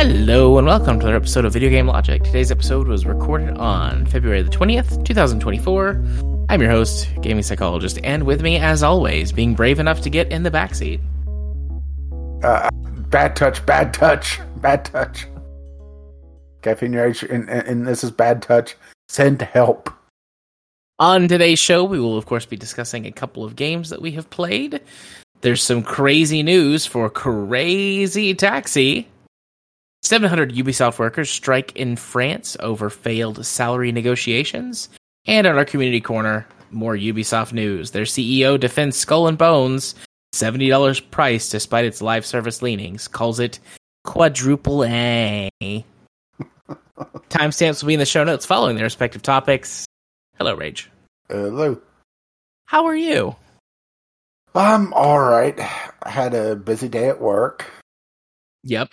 Hello and welcome to another episode of Video Game Logic. Today's episode was recorded on February the 20th, 2024. I'm your host, gaming psychologist, and with me, as always, being brave enough to get in the backseat. Uh, bad touch, bad touch, bad touch. Caffeine Rage, and, and, and this is bad touch. Send help. On today's show, we will, of course, be discussing a couple of games that we have played. There's some crazy news for Crazy Taxi. 700 Ubisoft workers strike in France over failed salary negotiations. And on our community corner, more Ubisoft news. Their CEO defends Skull and Bones, $70 price despite its live service leanings, calls it quadruple A. Timestamps will be in the show notes following their respective topics. Hello, Rage. Hello. How are you? I'm all right. I had a busy day at work. Yep.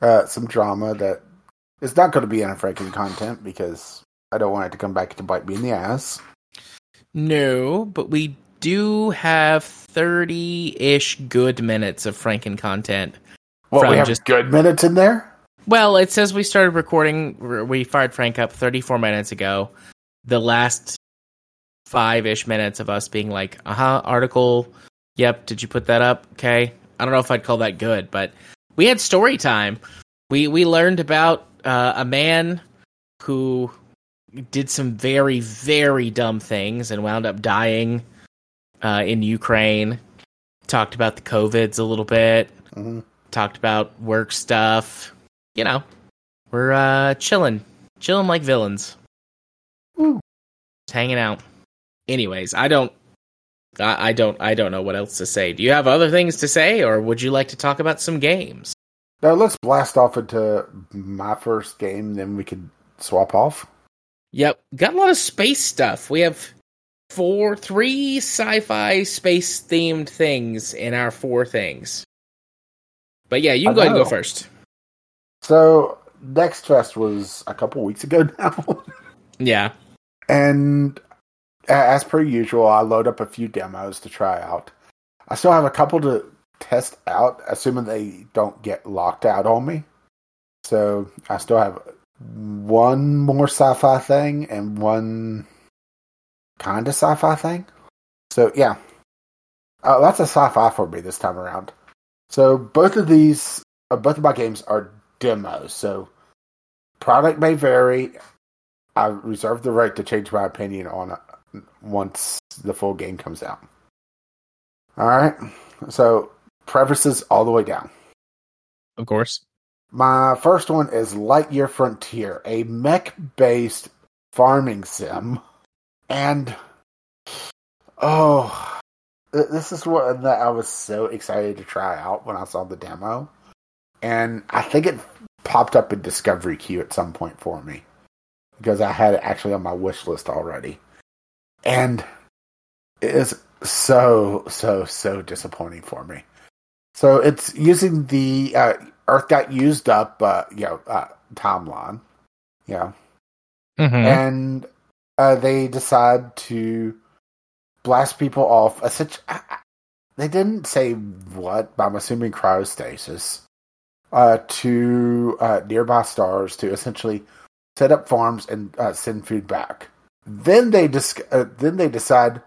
Uh, some drama that is not going to be any Franken content because I don't want it to come back to bite me in the ass. No, but we do have 30 ish good minutes of Franken content. Well, from we have just- good minutes in there. Well, it says we started recording, we fired Frank up 34 minutes ago. The last five ish minutes of us being like, uh huh, article. Yep, did you put that up? Okay. I don't know if I'd call that good, but we had story time. We, we learned about uh, a man who did some very, very dumb things and wound up dying uh, in Ukraine. Talked about the COVIDs a little bit. hmm Talked about work stuff. You know, we're uh, chilling, chilling like villains. Woo. Just hanging out. Anyways, I don't, I, I don't, I don't know what else to say. Do you have other things to say, or would you like to talk about some games? Now let's blast off into my first game, then we could swap off. Yep, got a lot of space stuff. We have four, three sci-fi space themed things in our four things. But yeah, you can go ahead and go first. So Next Fest was a couple weeks ago now. Yeah. And as per usual, I load up a few demos to try out. I still have a couple to test out, assuming they don't get locked out on me. So I still have one more sci fi thing and one kind of sci fi thing. So yeah, uh, that's a sci fi for me this time around. So both of these, uh, both of my games are demos. So product may vary. I reserve the right to change my opinion on it once the full game comes out. All right. So prefaces all the way down. Of course. My first one is Lightyear Frontier, a mech-based farming sim, and oh, this is one that I was so excited to try out when I saw the demo, and I think it popped up in Discovery Queue at some point for me because I had it actually on my wish list already, and it is so so so disappointing for me. So it's using the uh, Earth got used up, uh, you know, uh, timeline, yeah, Mm-hmm. and uh, they decide to blast people off. Essentially, they didn't say what, but I'm assuming cryostasis uh, to uh, nearby stars to essentially set up farms and uh, send food back. Then they dis- uh, then they decide,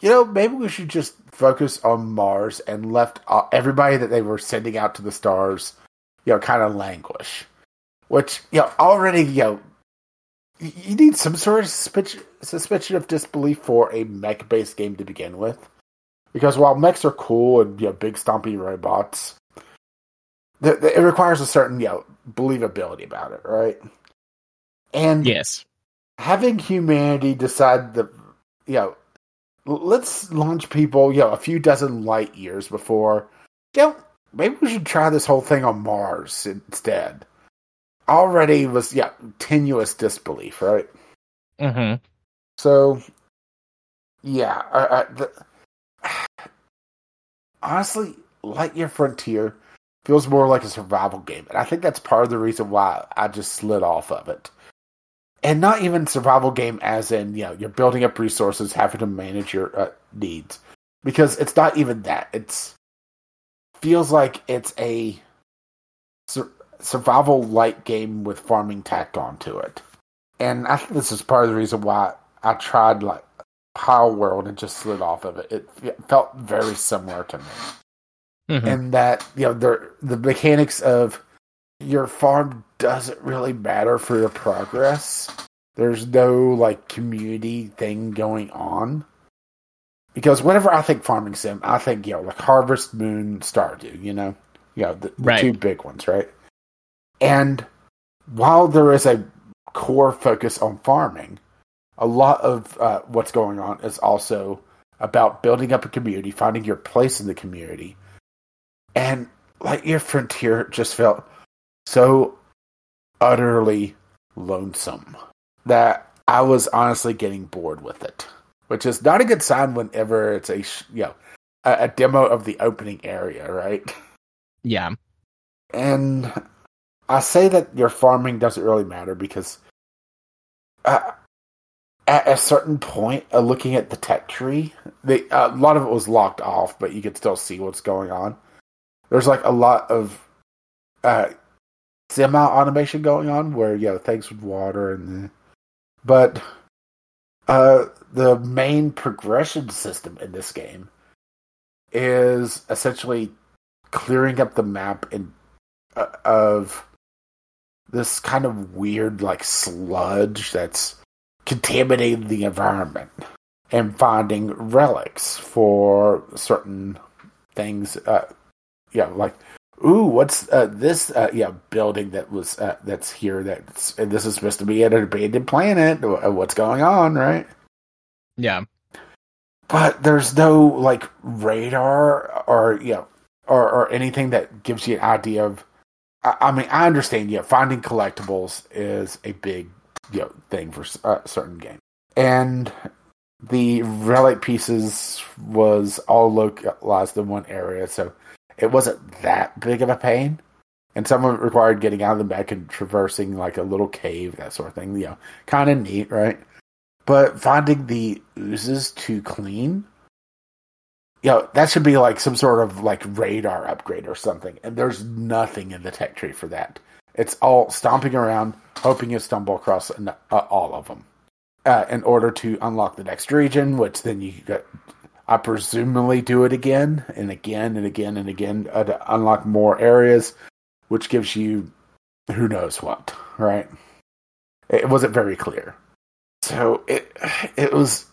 you know, maybe we should just focus on Mars and left everybody that they were sending out to the stars, you know, kind of languish. Which you know already you know you need some sort of suspension of disbelief for a mech based game to begin with, because while mechs are cool and you know big stompy robots, it requires a certain you know believability about it, right? And Yes. having humanity decide the you know let's launch people you know a few dozen light years before you know maybe we should try this whole thing on mars instead already was yeah tenuous disbelief right Mm-hmm. so yeah I, I, the, honestly lightyear frontier feels more like a survival game and i think that's part of the reason why i just slid off of it and not even survival game as in you know you're building up resources, having to manage your uh, needs, because it's not even that. It's feels like it's a sur- survival light game with farming tacked onto it, and I think this is part of the reason why I tried like Palworld and just slid off of it. It, it felt very similar to me Mhm. and that you know the the mechanics of your farm doesn't really matter for your progress. There's no like community thing going on. Because whenever I think farming sim, I think you know like Harvest Moon, Stardew. You know, you know the, the Right. two big ones, right? And while there is a core focus on farming, a lot of uh, what's going on is also about building up a community, finding your place in the community, and Lightyear Frontier just felt so utterly lonesome that I was honestly getting bored with it, which is not a good sign whenever it's a you know a, a demo of the opening area, right? Yeah. And I say that your farming doesn't really matter because uh, at a certain point, uh, looking at the tech tree, they, a lot of it was locked off, but you could still see what's going on. There's like a lot of uh, semi automation going on where you know things with water and but uh, the main progression system in this game is essentially clearing up the map and uh, of this kind of weird like sludge that's contaminating the environment and finding relics for certain things uh yeah like ooh what's uh, this uh, yeah building that was uh, that's here that's and this is supposed to be an abandoned planet. Uh, what's going on right? Yeah. but there's no like radar or you know or, or anything that gives you an idea of I, I mean i understand yeah finding collectibles is a big you know thing for s- uh, certain games and the relic pieces was all localized in one area so it wasn't that big of a pain and some of it required getting out of the mech and traversing like a little cave that sort of thing you know kind of neat right but finding the oozes to clean, you know, that should be like some sort of like radar upgrade or something. And there's nothing in the tech tree for that. It's all stomping around, hoping you stumble across an, uh, all of them uh, in order to unlock the next region, which then you got, I presumably do it again and again and again and again to unlock more areas, which gives you who knows what, right? It wasn't very clear. So it it was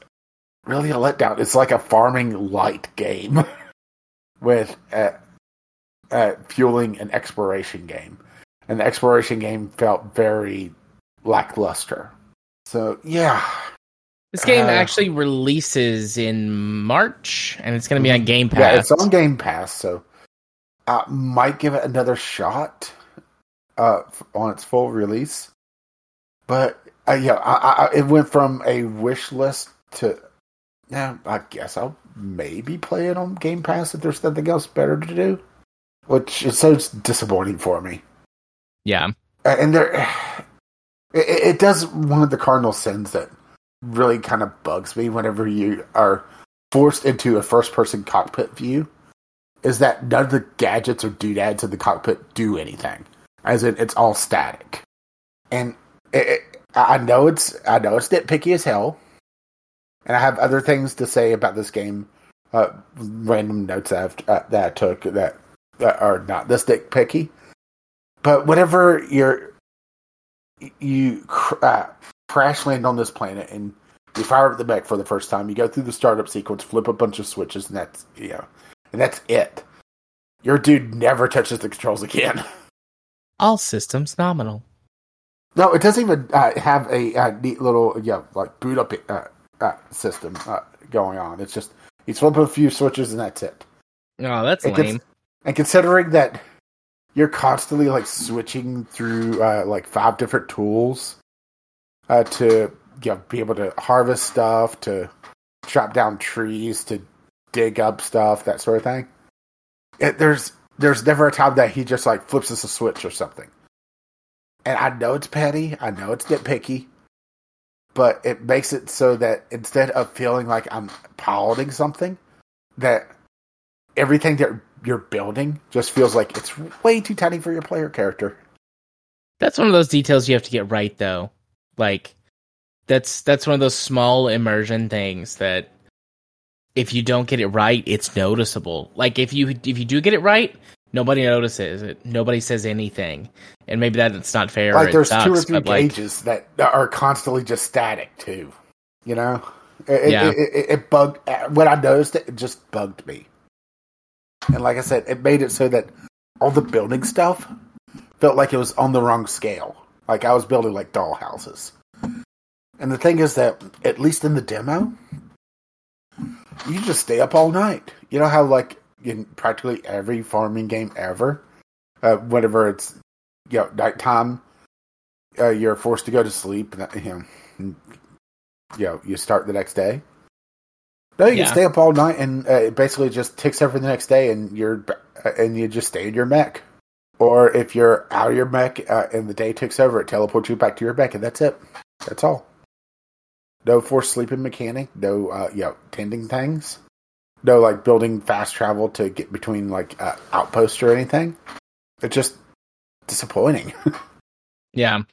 really a letdown. It's like a farming light game with uh, uh, fueling an exploration game, and the exploration game felt very lackluster. So yeah, This game Uh, actually releases in March, and it's going to be on Game Pass. yeah, it's on Game Pass, so I might give it another shot uh, on its full release. But uh, yeah, I, I, it went from a wish list to yeah. I guess I'll maybe play it on Game Pass if there's nothing else better to do, which is so disappointing for me. yeah. And there, it, it does one of the cardinal sins that really kind of bugs me whenever you are forced into a first-person cockpit view, is that none of the gadgets or doodads in the cockpit do anything, as in it's all static. And it, it, I know it's I know it's nitpicky as hell, and I have other things to say about this game. Uh, random notes I've, uh, that I took that, that are not this nitpicky. But whenever you're you uh, crash land on this planet and you fire up the mech for the first time, you go through the startup sequence, flip a bunch of switches, and that's you know, and that's it. Your dude never touches the controls again. All systems nominal. No, it doesn't even uh, have a uh, neat little yeah like boot up uh, uh, system uh, going on. It's just you flip a few switches and that's it. Oh, that's It lame. gets- And considering that you're constantly like switching through uh, like five different tools uh, to you know, be able to harvest stuff, to chop down trees, to dig up stuff, that sort of thing. It, there's there's never a time that he just like flips us a switch or something. And I know it's petty, I know it's nitpicky, but it makes it so that instead of feeling like I'm piloting something, that everything that you're building just feels like it's way too tiny for your player character. That's one of those details you have to get right, though. Like, that's that's one of those small immersion things that if you don't get it right, it's noticeable. Like if you if you do get it right, nobody notices it. Nobody says anything, and maybe that's not fair. Like there's sucks, two or three but, like, that are constantly just static too. You know, it, Yeah. it, it, it bugged uh, when I noticed it. It just bugged me. And like I said, it made it so that all the building stuff felt like it was on the wrong scale. Like I was building like doll houses. And the thing is that at least in the demo, you just stay up all night. You know how like in practically every farming game ever, uh, whenever it's you know nighttime, uh, you're forced to go to sleep. And, you know, and, you know, you start the next day. No, you Yeah. can stay up all night, and uh, it basically just ticks over the next day, and you're uh, and you just stay in your mech. Or if you're out of your mech uh, and the day ticks over, it teleports you back to your mech, and that's it. That's all. No forced sleeping mechanic. No, uh, you know, tending things. No, like building fast travel to get between like uh, outposts or anything. It's just disappointing. yeah,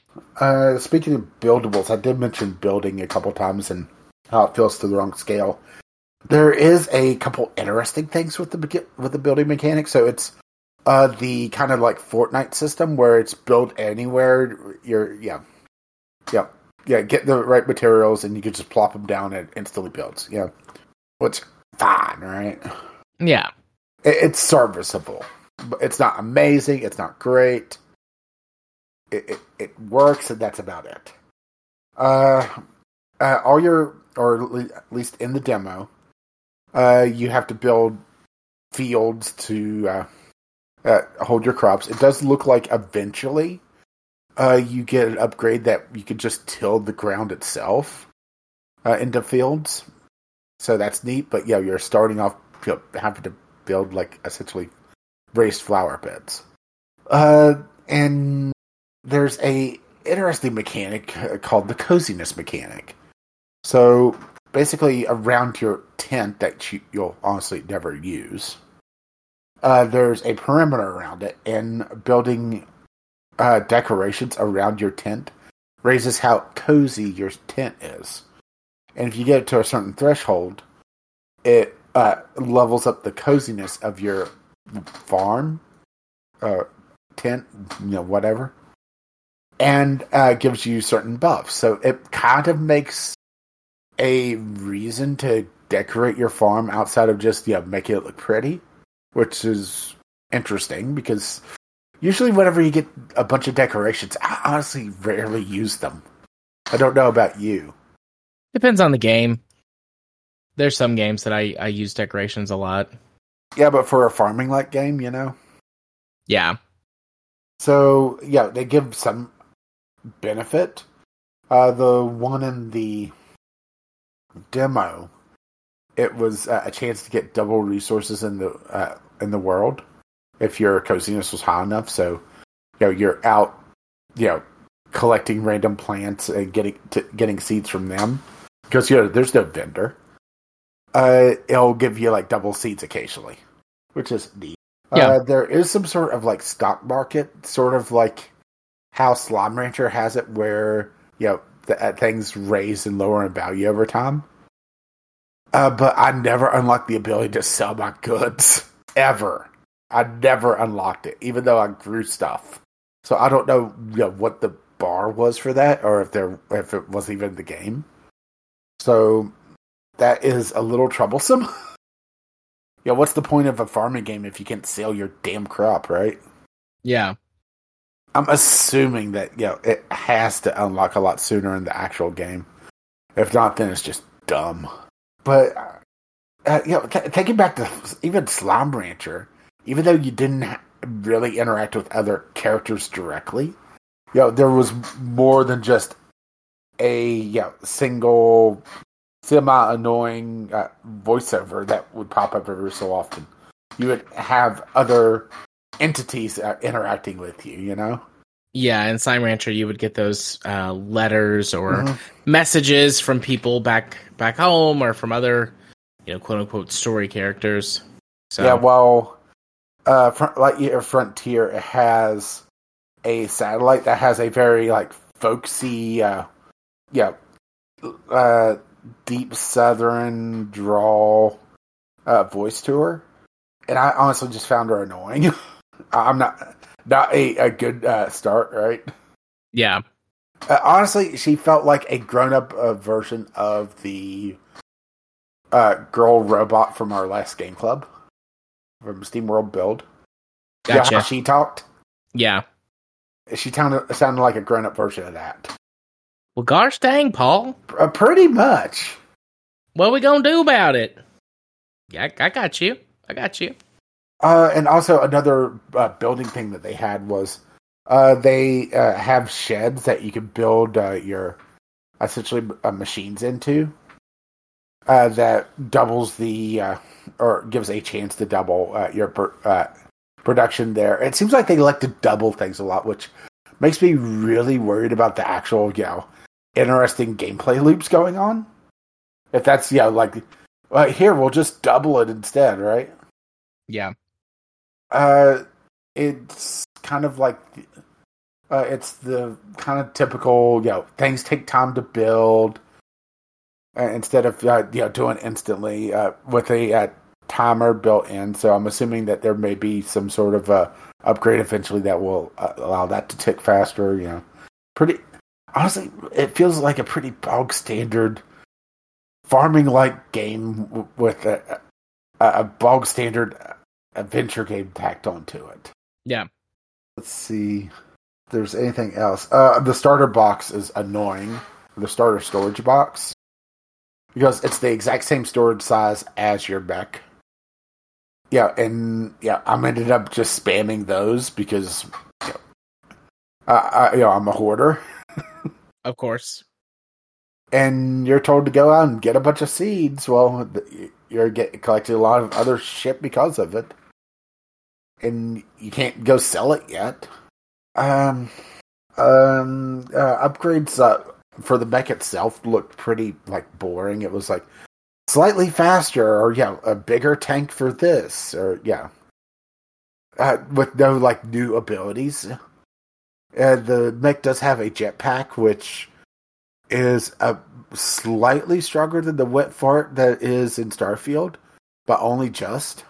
Uh, speaking of buildables, I did mention building a couple times and how it feels to the wrong scale. There is a couple interesting things with the with the building mechanic. So it's uh, the kind of like Fortnite system where it's built anywhere. You're yeah, yeah, yeah. Get the right materials and you can just plop them down and instantly builds. Yeah, which fine, right? yeah, It, it's serviceable. It's not amazing. It's not great. It, it it works, and that's about it. Uh, uh, all your or at at least in the demo, uh, you have to build fields to uh, uh, hold your crops. It does look like eventually, uh, you get an upgrade that you could just till the ground itself uh, into fields. So that's neat. But yeah, you're starting off having to build like essentially raised flower beds. Uh, and there's a interesting mechanic uh, called the coziness mechanic. So basically, around your tent that you, you'll honestly never use, uh, there's a perimeter around it, and building uh, decorations around your tent raises how cozy your tent is. And if you get it to a certain threshold, it uh, levels up the coziness of your farm, uh, tent, you know, whatever, and uh, gives you certain buffs. So it kind of makes a reason to decorate your farm outside of just yeah making it look pretty, which is interesting because usually whenever you get a bunch of decorations, I honestly rarely use them. I don't know about you. depends on the game. There's some games that I I use decorations a lot. Yeah, but for a farming like game, you know. Yeah, So yeah, they give some benefit. Uh, the one in the demo, it was uh, a chance to get double resources in the uh, in the world if your coziness was high enough. So you know you're out, you know, collecting random plants and getting to, getting seeds from them because you know there's no vendor. Uh, it'll give you like double seeds occasionally, which is neat. Yeah. Uh, there is some sort of like stock market, sort of like how Slime Rancher has it, where you know the, uh, things raise and lower in value over time. Uh, but I never unlocked the ability to sell my goods ever. I never unlocked it, even though I grew stuff. So I don't know, you know what the bar was for that, or if there if it was even the game. So that is a little troublesome. yeah, what's the point of a farming game if you can't sell your damn crop, right? yeah, I'm assuming that you know it has to unlock a lot sooner in the actual game. If not, then it's just dumb. But uh, you know, t- taking back to even Slime Rancher, even though you didn't really interact with other characters directly, you know, there was more than just a you know, single semi annoying uh, voiceover that would pop up every so often. You would have other entities uh, interacting with you, you know? Yeah, in Slime Rancher, you would get those uh, letters or Mhm. messages from people back back home or from other, you know, quote unquote story characters. So Yeah, well, uh, Fr- Lightyear Frontier has a satellite that has a very like folksy, uh, yeah, uh, deep Southern drawl uh, voice to her, and I honestly just found her annoying. I'm not not a, a good uh, start, right? yeah, Uh, honestly, she felt like a grown up uh, version of the uh, girl robot from our last game club from SteamWorld Build. Gotcha. how she talked? yeah. She sounded, sounded like a grown up version of that. Well, gosh dang, Paul, Uh, pretty much. what are we gonna do about it? Yeah, I, I got you. I got you. Uh, and also, another uh, building thing that they had was uh, they uh, have sheds that you can build uh, your essentially uh, machines into. That doubles the or gives a chance to double your per, production there. It seems like they like to double things a lot, which makes me really worried about the actual, you know, interesting gameplay loops going on. If that's, you know, like, here, we'll just double it instead, right? Yeah, Uh, it's kind of like, uh, it's the kind of typical, you know, things take time to build uh, instead of, uh, you know, doing instantly uh, with a uh, timer built in. So I'm assuming that there may be some sort of uh, upgrade eventually that will uh, allow that to tick faster. You know, pretty honestly, it feels like a pretty bog standard farming like game with a, a, a bog standard adventure game tacked onto it. yeah. Let's see if there's anything else. Uh, the starter box is annoying. The starter storage box. Because it's the exact same storage size as your mech. Yeah, and yeah, I'm ended up just spamming those because you know, I, I, you know, I'm a hoarder. Of course. and you're told to go out and get a bunch of seeds. Well, you're get collecting a lot of other shit because of it, and you can't go sell it yet. Um, um, uh, upgrades uh, for the mech itself looked pretty like boring. It was like slightly faster, or yeah, a bigger tank for this, or yeah, uh, with no like new abilities. Uh, the mech does have a jetpack, which is a slightly stronger than the wet fart that is in Starfield, but only just.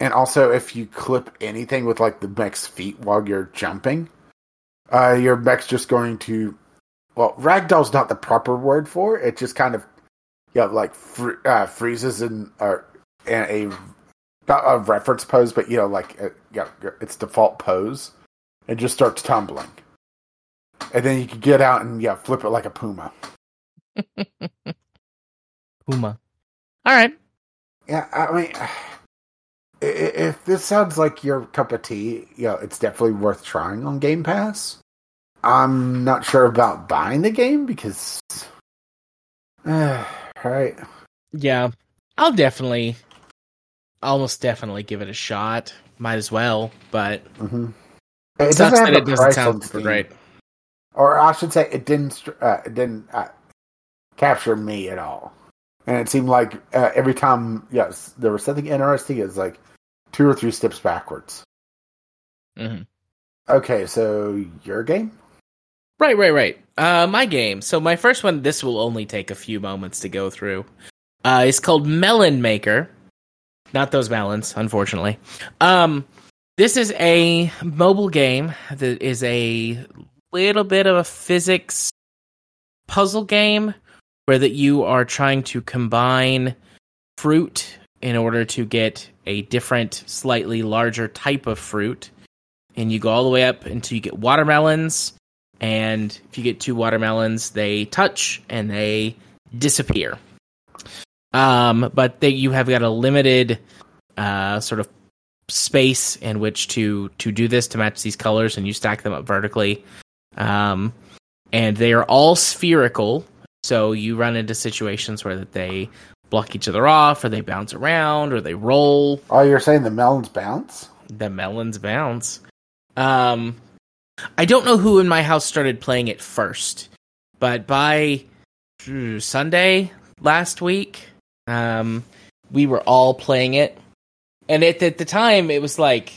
And also, if you clip anything with like the mech's feet while you're jumping, uh, your mech's just going to. Well, ragdoll's not the proper word for it. It just kind of, yeah, like fr- uh, freezes in, uh, in a not a reference pose, but you know, like uh, yeah, its default pose, and just starts tumbling. And then you can get out and yeah, flip it like a puma. Puma. All right. Yeah, I mean, if this sounds like your cup of tea, you know, it's definitely worth trying on Game Pass. I'm not sure about buying the game because, uh, right? Yeah, I'll definitely, almost definitely give it a shot. Might as well, but Mm-hmm. it doesn't have it a doesn't price sound on great. or I should say, it didn't. Uh, it didn't uh, capture me at all. And it seemed like uh, every time, yes, there was something interesting. It's like two or three steps backwards. hmm Okay, so your game. Right, right, right. Uh, my game. So my first one. This will only take a few moments to go through. Uh, it's called Melon Maker. Not those melons, unfortunately. Um, this is a mobile game that is a little bit of a physics puzzle game where that you are trying to combine fruit in order to get a different, slightly larger type of fruit. And you go all the way up until you get watermelons. And if you get two watermelons, they touch and they disappear. Um, but they, you have got a limited uh, sort of space in which to to do this to match these colors, and you stack them up vertically. Um, and they are all spherical, so you run into situations where that they block each other off, or they bounce around, or they roll. Oh, you're saying the melons bounce? The melons bounce. Um, I don't know who in my house started playing it first, but by uh, Sunday last week, um, we were all playing it, and at, at the time it was like,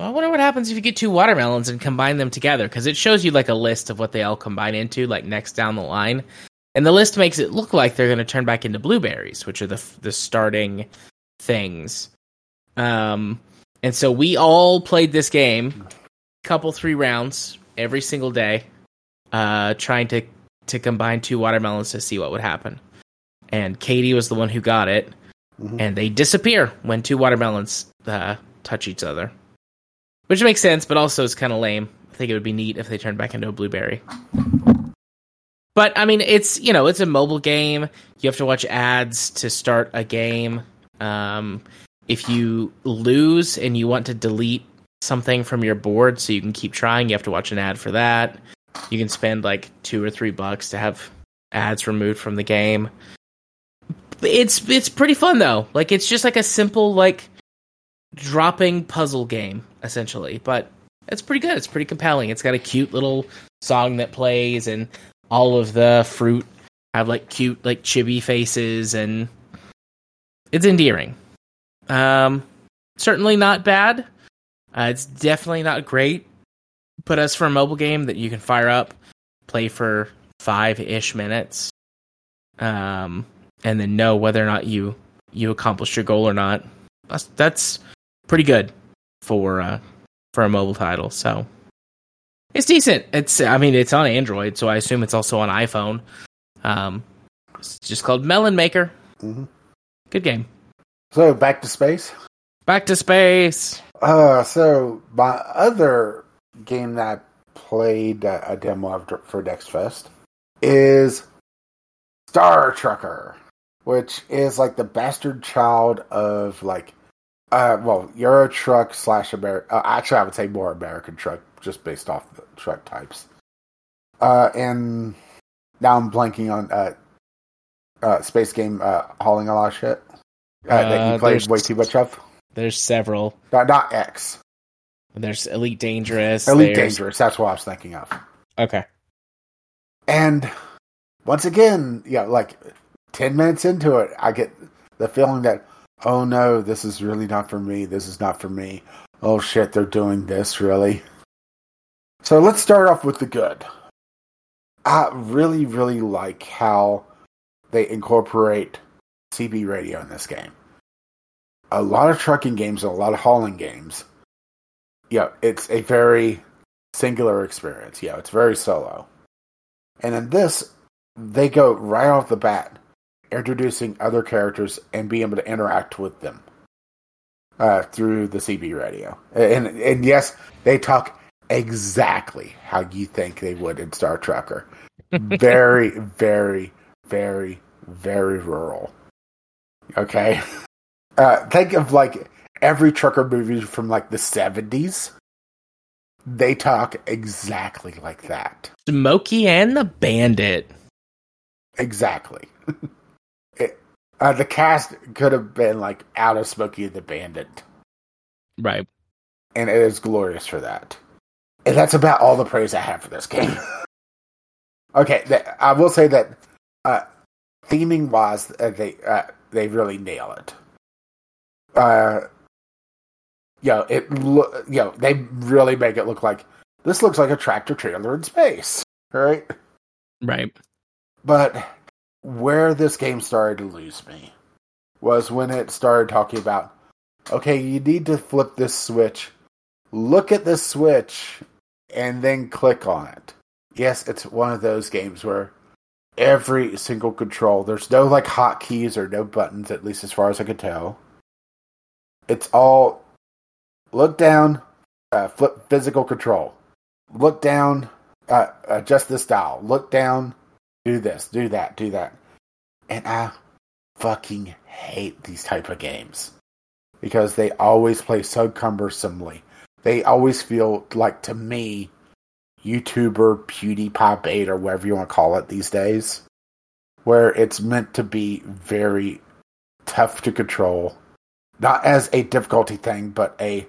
I wonder what happens if you get two watermelons and combine them together because it shows you like a list of what they all combine into, like next down the line, and the list makes it look like they're going to turn back into blueberries, which are the the starting things. Um, and so we all played this game, couple three rounds every single day, uh, trying to to combine two watermelons to see what would happen. And Katie was the one who got it, Mhm. and they disappear when two watermelons uh, touch each other, which makes sense, but also is kind of lame. I think it would be neat if they turned back into a blueberry. But I mean, it's you know, it's a mobile game. You have to watch ads to start a game. Um, if you lose and you want to delete something from your board so you can keep trying, you have to watch an ad for that. You can spend like two or three bucks to have ads removed from the game. It's it's pretty fun though. Like it's just like a simple like dropping puzzle game essentially, but it's pretty good. It's pretty compelling. It's got a cute little song that plays and all of the fruit have like cute like chibi faces and it's endearing. Um certainly not bad. Uh, it's definitely not great, but as for a mobile game that you can fire up, play for five ish minutes, um, and then know whether or not you you accomplished your goal or not, that's that's pretty good for uh, for a mobile title. So it's decent. It's I mean it's on Android, so I assume it's also on iPhone. Um, it's just called Melon Maker. Mhm. Good game. So back to space. Back to space. Uh, so my other game that I played uh, a demo of for Next Fest is Star Trucker, which is like the bastard child of like, uh, well, Euro Truck slash American. Uh, actually, I would say more American truck, just based off the truck types. Uh, and now I'm blanking on uh, uh, space game uh, hauling a lot of shit uh, that Uh, you played there's- way too much of. There's several. Not, not X. There's Elite Dangerous. Elite there's- Dangerous. That's what I was thinking of. Okay. And once again, yeah, like 10 minutes into it, I get the feeling that, oh no, this is really not for me. This is not for me. Oh shit, they're doing this, really? So let's start off with the good. I really, really like how they incorporate CB radio in this game. A lot of trucking games and a lot of hauling games. Yeah, it's a very singular experience. Yeah, it's very solo. And in this, they go right off the bat, introducing other characters and being able to interact with them uh, through the CB radio. And and yes, they talk exactly how you think they would in Star Trucker. Very, very, very, very rural. Okay, uh, think of like every trucker movie from like the seventies. They talk exactly like that. Smokey and the Bandit. Exactly. uh, the cast could have been like out of Smokey and the Bandit, Right. and it is glorious for that. And that's about all the praise I have for this game. okay, th- I will say that uh, theming wise, uh, they uh, they really nail it. Uh, yo, it lo- yo, they really make it look like this looks like a tractor trailer in space, right? Right. But where this game started to lose me was when it started talking about okay, you need to flip this switch, look at this switch, and then click on it. Yes, it's one of those games where every single control, there's no like hotkeys or no buttons, at least as far as I could tell. It's all look down, uh, flip physical control, look down, uh, adjust this dial, look down, do this, do that, do that. And I fucking hate these type of games because they always play so cumbersomely. They always feel like to me YouTuber PewDiePie bait or whatever you want to call it these days, where it's meant to be very tough to control, not as a difficulty thing, but a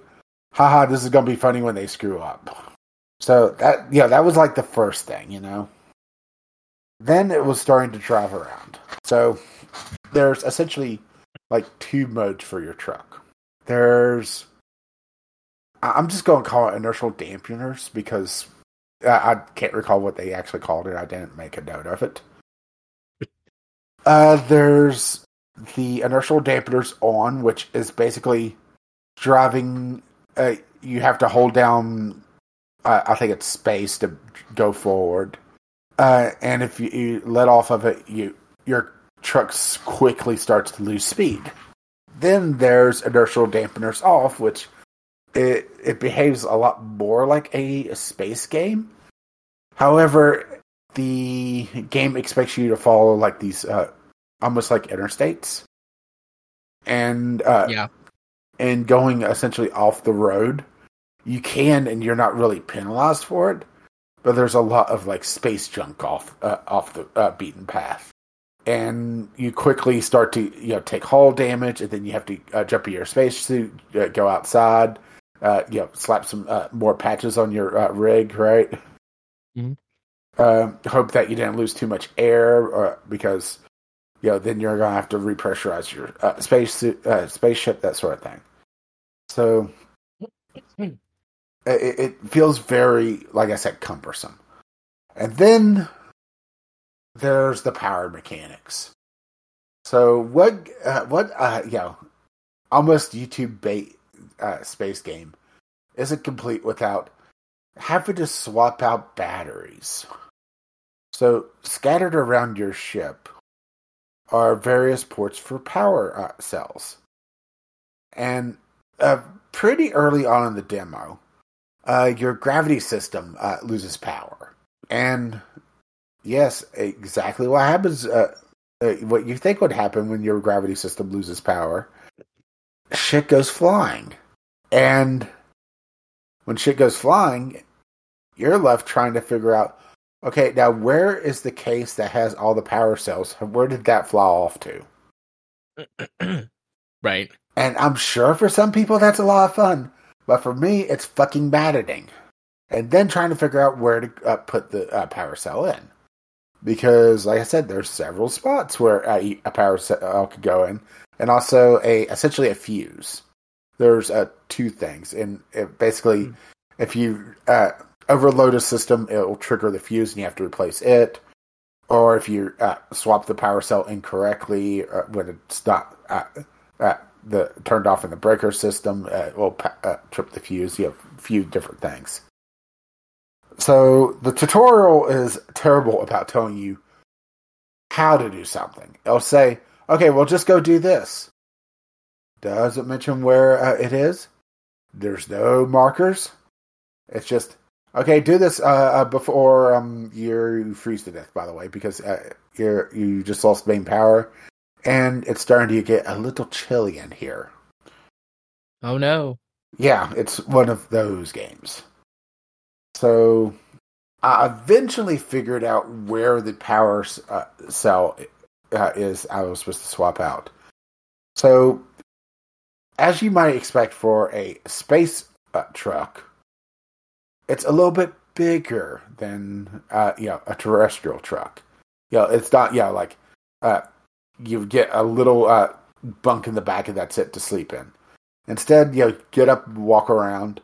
haha, this is gonna be funny when they screw up. So that yeah, that was like the first thing, you know. Then it was starting to drive around. So there's essentially like two modes for your truck. There's I'm just going to call it inertial dampeners because I, I can't recall what they actually called it. I didn't make a note of it. Uh, there's the inertial dampeners on, which is basically driving. Uh, you have to hold down. Uh, I think it's space to go forward, uh, and if you, you let off of it, you your truck quickly starts to lose speed. Then there's inertial dampeners off, which it it behaves a lot more like a, space game. However, the game expects you to follow like these uh, almost like interstates, and uh, Yeah. and going essentially off the road. You can, and you're not really penalized for it, but there's a lot of like space junk off uh, off the uh, beaten path, and you quickly start to you know take hull damage, and then you have to uh, jump in your spacesuit, uh, go outside, uh, you know, slap some uh, more patches on your uh, rig, right? mm-hmm. Um, hope that you didn't lose too much air, or, because you know then you're gonna have to repressurize your uh, spacesuit, uh, spaceship, that sort of thing. So it, it feels very, like I said, cumbersome. And then there's the power mechanics. So what? Uh, what? Uh, you know, almost YouTube bait uh, space game isn't complete without having to swap out batteries. So scattered around your ship are various ports for power uh, cells, and uh, pretty early on in the demo, uh, your gravity system uh, loses power, and yes, exactly what happens. Uh, uh, what you think would happen when your gravity system loses power? Shit goes flying, and when shit goes flying, you're left trying to figure out. Okay, now where is the case that has all the power cells? Where did that fly off to? right. And I'm sure for some people that's a lot of fun, but for me, it's fucking maddening. And then trying to figure out where to uh, put the uh, power cell in, because like I said, there's several spots where uh, a power cell could go in, and also a essentially a fuse. There's uh, two things, and it basically, Hmm. if you uh, overload a system, it will trigger the fuse, and you have to replace it. Or if you uh, swap the power cell incorrectly uh, when it's not uh, uh, the turned off in the breaker system, uh, will uh, trip the fuse. You have a few different things. So the tutorial is terrible about telling you how to do something. It'll say, "Okay, well, just go do this." Does it mention where uh, it is? There's no markers. It's just okay. Do this uh, uh, before um you freeze to death. By the way, because uh, you you just lost main power, and it's starting to get a little chilly in here. Oh no. Yeah, it's one of those games. So I eventually figured out where the power uh, cell uh, is I was supposed to swap out. So, as you might expect for a space uh, truck, it's a little bit bigger than uh, you know a terrestrial truck. You know, it's not you know like uh, you get a little uh, bunk in the back and that's it to sleep in. Instead, you know, get up, walk around,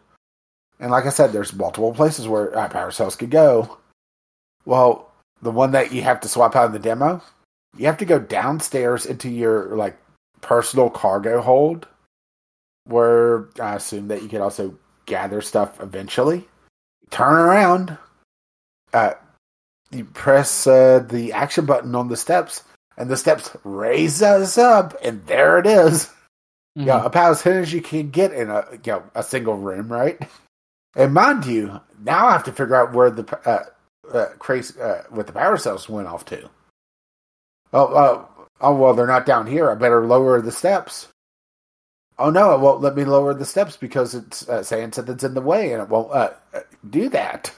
and like I said, there's multiple places where uh, power cells could go. Well, the one that you have to swap out in the demo, you have to go downstairs into your like personal cargo hold, where I assume that you could also gather stuff eventually. Turn around, uh, you press uh, the action button on the steps, and the steps raise us up, and there it is. Yeah, about as hidden as you can get in a you know, a single room, right? And mind you, now I have to figure out where the uh, uh, crazy uh, what the power cells went off to. Oh, uh, oh well, they're not down here. I better lower the steps. Oh no, it won't let me lower the steps because it's uh, saying something's in the way, and it won't uh, uh, do that.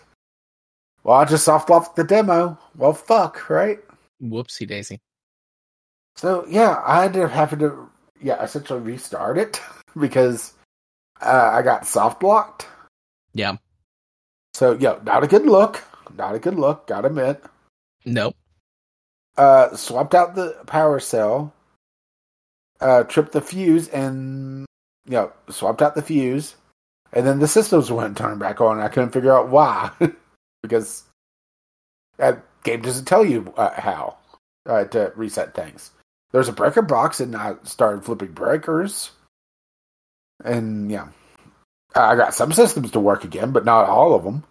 Well, I just soft locked the demo. Well, fuck, right? Whoopsie daisy. So yeah, I ended up having to yeah essentially restart it because uh, I got soft blocked. Yeah. So, yeah, not a good look. Not a good look, gotta admit. Nope. Uh, swapped out the power cell, uh, tripped the fuse, and, you know, swapped out the fuse. And then the systems wouldn't turn back on. I couldn't figure out why. because that game doesn't tell you uh, how uh, to reset things. There's a breaker box, and I started flipping breakers. And, yeah. I got some systems to work again, but not all of them.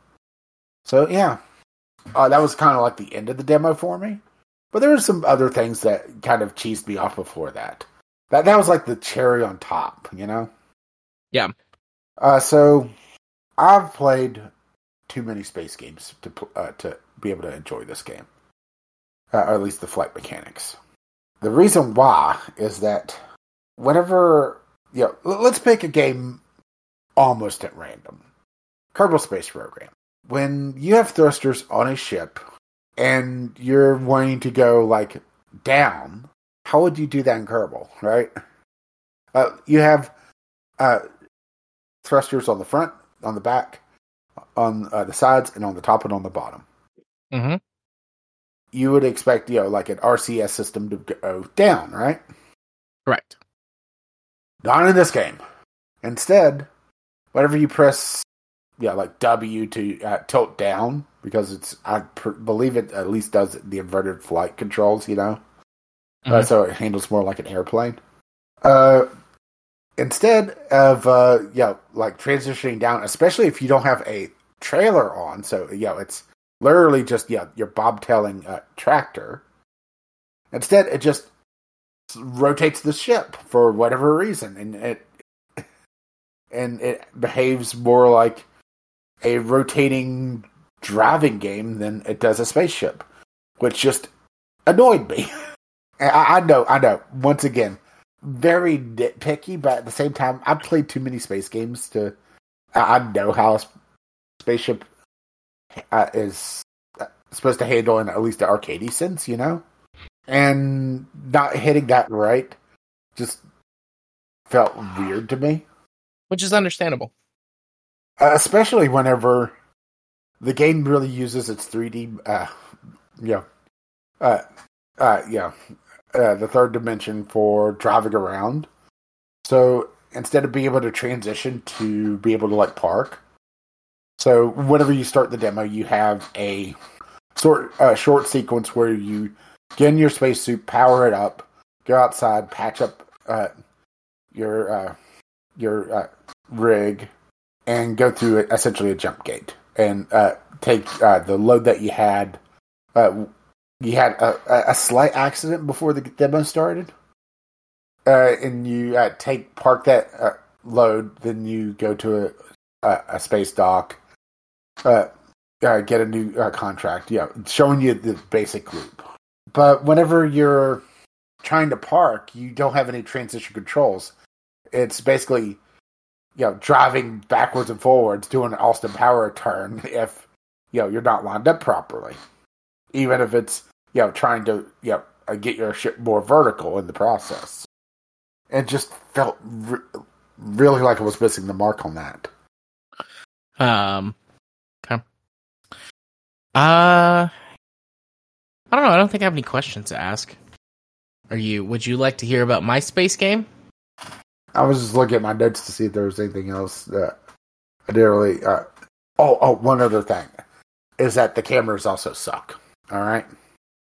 So, yeah. Uh, that was kind of like the end of the demo for me. But there were some other things that kind of cheesed me off before that. That that was like the cherry on top, you know. Yeah. Uh, so I've played too many space games to uh, to be able to enjoy this game, uh, or at least the flight mechanics. The reason why is that whenever you know, let's pick a game almost at random, Kerbal Space Program. When you have thrusters on a ship and you're wanting to go like down, how would you do that in Kerbal, right? Uh, you have uh, thrusters on the front, on the back, on uh, the sides, and on the top and on the bottom. Mm-hmm. You would expect, you know, like an RCS system to go down, right? Correct. Not in this game. Instead, whenever you press, yeah, like W to uh, tilt down, because it's, I pr- believe it at least does the inverted flight controls, you know? Uh, Mhm. so it handles more like an airplane. Uh, instead of uh, yeah, like transitioning down, especially if you don't have a trailer on, so yeah, it's literally just yeah, your bobtailing uh, tractor. Instead, it just rotates the ship for whatever reason, and it and it behaves more like a rotating driving game than it does a spaceship, which just annoyed me. I, I know, I know. Once again, very nitpicky, but at the same time, I've played too many space games to. I I know how spaceship uh, is uh, supposed to handle in at least the arcadey sense, you know, and not hitting that right just felt weird to me Which is understandable. uh, especially whenever the game really uses its 3D, uh, yeah, uh, uh, yeah, uh, the third dimension for driving around. So instead of being able to transition to be able to like park, so whenever you start the demo, you have a sort uh, short sequence where you get in your spacesuit, power it up, go outside, patch up uh, your uh, your uh, rig, and go through essentially a jump gate and uh, take uh, the load that you had. Uh, you had a, a slight accident before the demo started, and you take park that load. Then you go to a, a, a space dock, uh, uh, get a new uh, contract. Yeah, showing you the basic loop. But whenever you're trying to park, you don't have any transition controls. It's basically you know, driving backwards and forwards, doing an Austin Power turn if you know you're not lined up properly, even if it's you know trying to you know uh, get your ship more vertical in the process. It just felt re- really like I was missing the mark on that. Um. Uh. I don't know. I don't think I have any questions to ask. Are you? Would you like to hear about my space game? I was just looking at my notes to see if there was anything else that I didn't really. Uh, oh, oh, one other thing is that the cameras also suck. All right,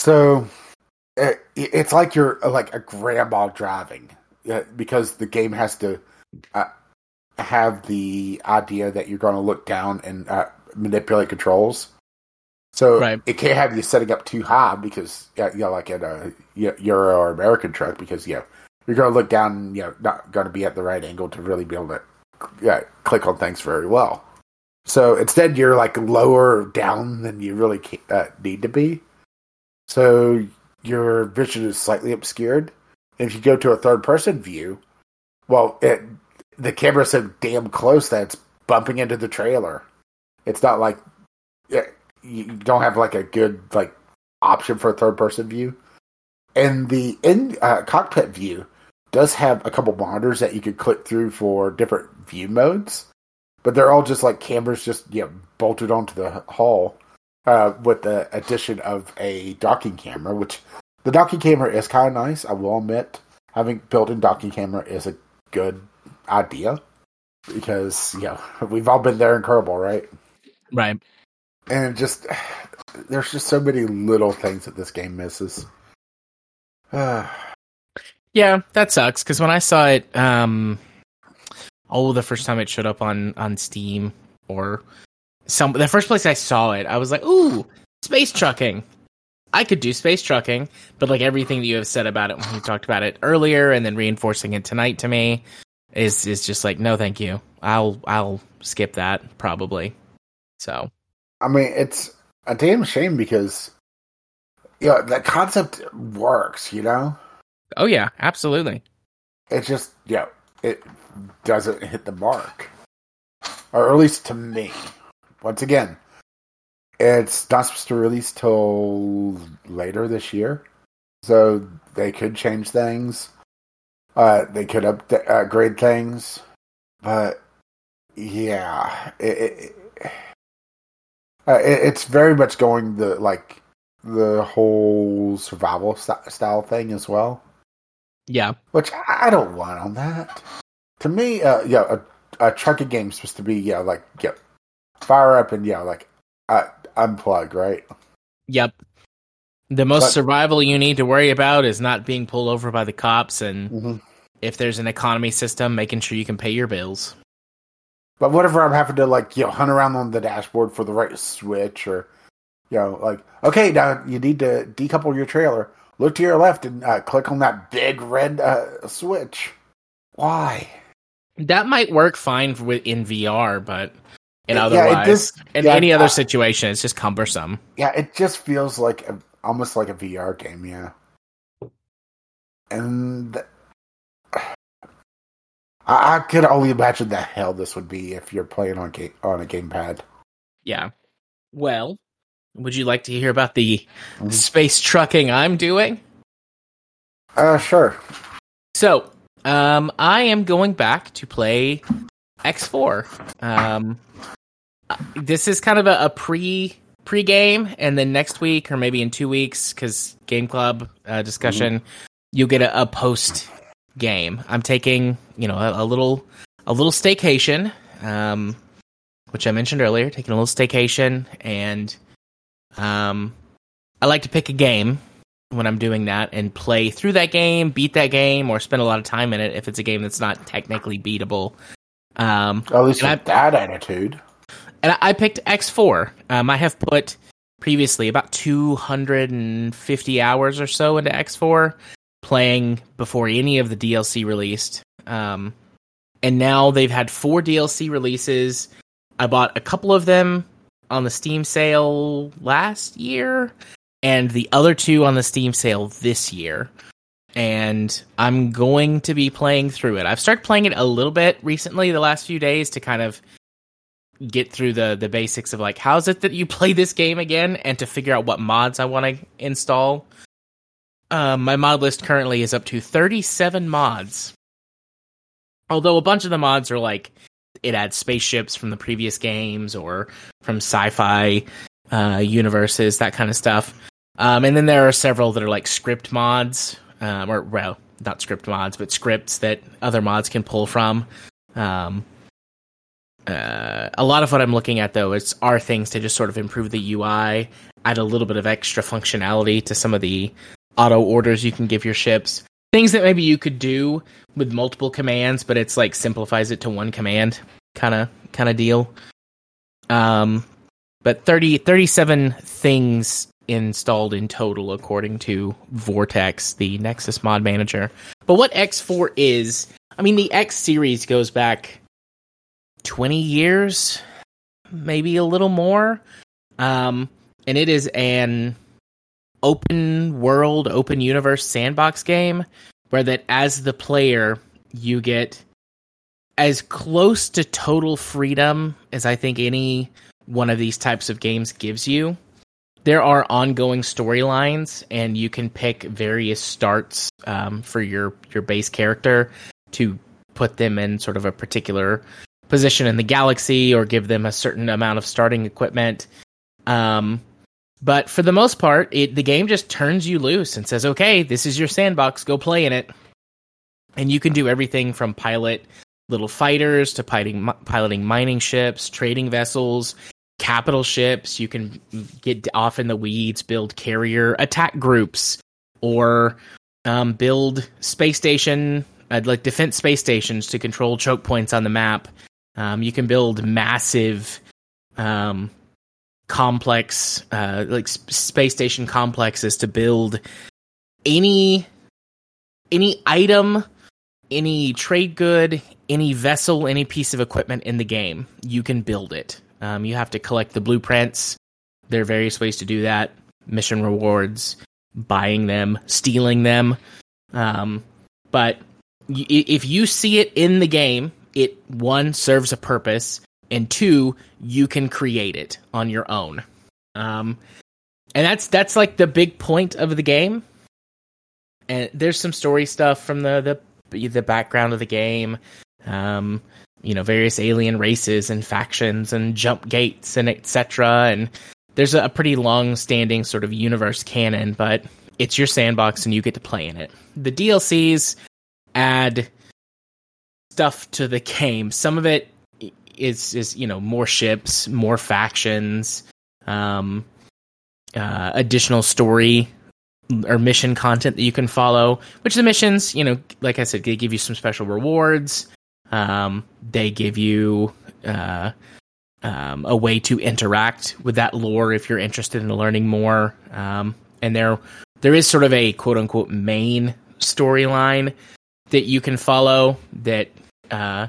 so it, it's like you're uh, like a grandma driving uh, because the game has to uh, have the idea that you're going to look down and uh, manipulate controls. So Right. it can't have you setting up too high because yeah, you know, like in a Euro or American truck because yeah, you're going to look down, you know, not going to be at the right angle to really be able to yeah, click on things very well. So instead, you're like lower down than you really uh, need to be. So your vision is slightly obscured. And if you go to a third person view, well, it, the camera's so damn close that it's bumping into the trailer. It's not like you don't have like a good like option for a third person view. And the in uh, cockpit view does have a couple monitors that you could click through for different view modes. but they're all just like cameras just you know, bolted onto the hull uh, with the addition of a docking camera, which the docking camera is kind of nice. I will admit, having built-in docking camera is a good idea because you know we've all been there in Kerbal, right? Right. And just there's just so many little things that this game misses. yeah, that sucks because when I saw it, um, oh, the first time it showed up on on Steam or some the first place I saw it, I was like, ooh, space trucking. I could do space trucking, but like everything that you have said about it when you talked about it earlier and then reinforcing it tonight to me is is just like no thank you. I'll I'll skip that probably. So I mean it's a damn shame because yeah, the concept works, you know? Oh yeah, absolutely. It just yeah, it doesn't hit the mark. Or at least to me. Once again, it's not supposed to release till later this year. So they could change things. Uh, they could upgrade things. But yeah, it, it, uh, it, it's very much going the like the whole survival st- style thing as well. Yeah, which I don't want on that. To me, uh, yeah, a, a trucking game is supposed to be yeah, like yeah, fire up and yeah, like uh, unplug, right? Yep. The most but, survival you need to worry about is not being pulled over by the cops, and mm-hmm. if there's an economy system, making sure you can pay your bills. But whatever I'm having to like, you know, hunt around on the dashboard for the right switch, or you know, like, okay, now you need to decouple your trailer. Look to your left and uh, click on that big red uh, switch. Why? That might work fine in VR, but in otherwise, just, in yeah, any other uh, situation, it's just cumbersome. Yeah, it just feels like a, almost like a VR game. Yeah, and I, I could only imagine the hell this would be if you're playing on game, on a gamepad. Yeah. Well, would you like to hear about the mm-hmm. space trucking I'm doing? Uh, sure. So, um, I am going back to play X4. Um, this is kind of a, a pre pre game, and then next week or maybe in two weeks, because Game Club uh, discussion, mm-hmm. you'll get a, a post game. I'm taking you know a, a little a little staycation, um, which I mentioned earlier. Taking a little staycation, and um, I like to pick a game when I'm doing that and play through that game, beat that game, or spend a lot of time in it if it's a game that's not technically beatable. Um, At least with I, that attitude. And I picked X4. Um, I have put previously about 250 hours or so into X4 playing before any of the DLC released. Um, and now they've had four DLC releases. I bought a couple of them on the Steam sale last year, and the other two on the Steam sale this year. And I'm going to be playing through it. I've started playing it a little bit recently, the last few days, to kind of get through the the basics of like how's it that you play this game again, and to figure out what mods I want to install. Um, my mod list currently is up to 37 mods. Although a bunch of the mods are like it adds spaceships from the previous games or from sci-fi uh, universes, that kind of stuff. Um, and then there are several that are like script mods, um, or well, not script mods, but scripts that other mods can pull from. Um, uh, a lot of what I'm looking at though is are things to just sort of improve the UI, add a little bit of extra functionality to some of the auto orders you can give your ships. Things that maybe you could do with multiple commands, but it's like simplifies it to one command kind of kind of deal. Um, but 30, 37 things installed in total according to Vortex, the Nexus mod manager. But what X4 is, I mean the X series goes back 20 years, maybe a little more. Um, and it is an open world, open universe sandbox game where that as the player you get as close to total freedom as I think any one of these types of games gives you. There are ongoing storylines, and you can pick various starts um, for your your base character to put them in sort of a particular position in the galaxy or give them a certain amount of starting equipment. Um, but for the most part, it the game just turns you loose and says, "Okay, this is your sandbox. Go play in it." And you can do everything from pilot little fighters to piloting piloting mining ships, trading vessels, capital ships. You can get off in the weeds, build carrier attack groups, or um, build space station uh, like defense space stations to control choke points on the map. Um, you can build massive um, complex uh, like space station complexes to build any any item any trade good any vessel any piece of equipment in the game. You can build it. Um, you have to collect the blueprints. There are various ways to do that. Mission rewards buying them stealing them. Um, but y- if you see it in the game it one serves a purpose and two you can create it on your own. Um and that's that's like the big point of the game. And there's some story stuff from the the the background of the game. Um you know various alien races and factions and jump gates and etc and there's a, a pretty long standing sort of universe canon but it's your sandbox and you get to play in it. The dlcs add stuff to the game. Some of it is is you know more ships, more factions, um, uh, additional story or mission content that you can follow. Which the missions, you know, like I said, they give you some special rewards. Um, they give you uh, um, a way to interact with that lore if you're interested in learning more. Um, and there there is sort of a quote unquote main storyline that you can follow that uh,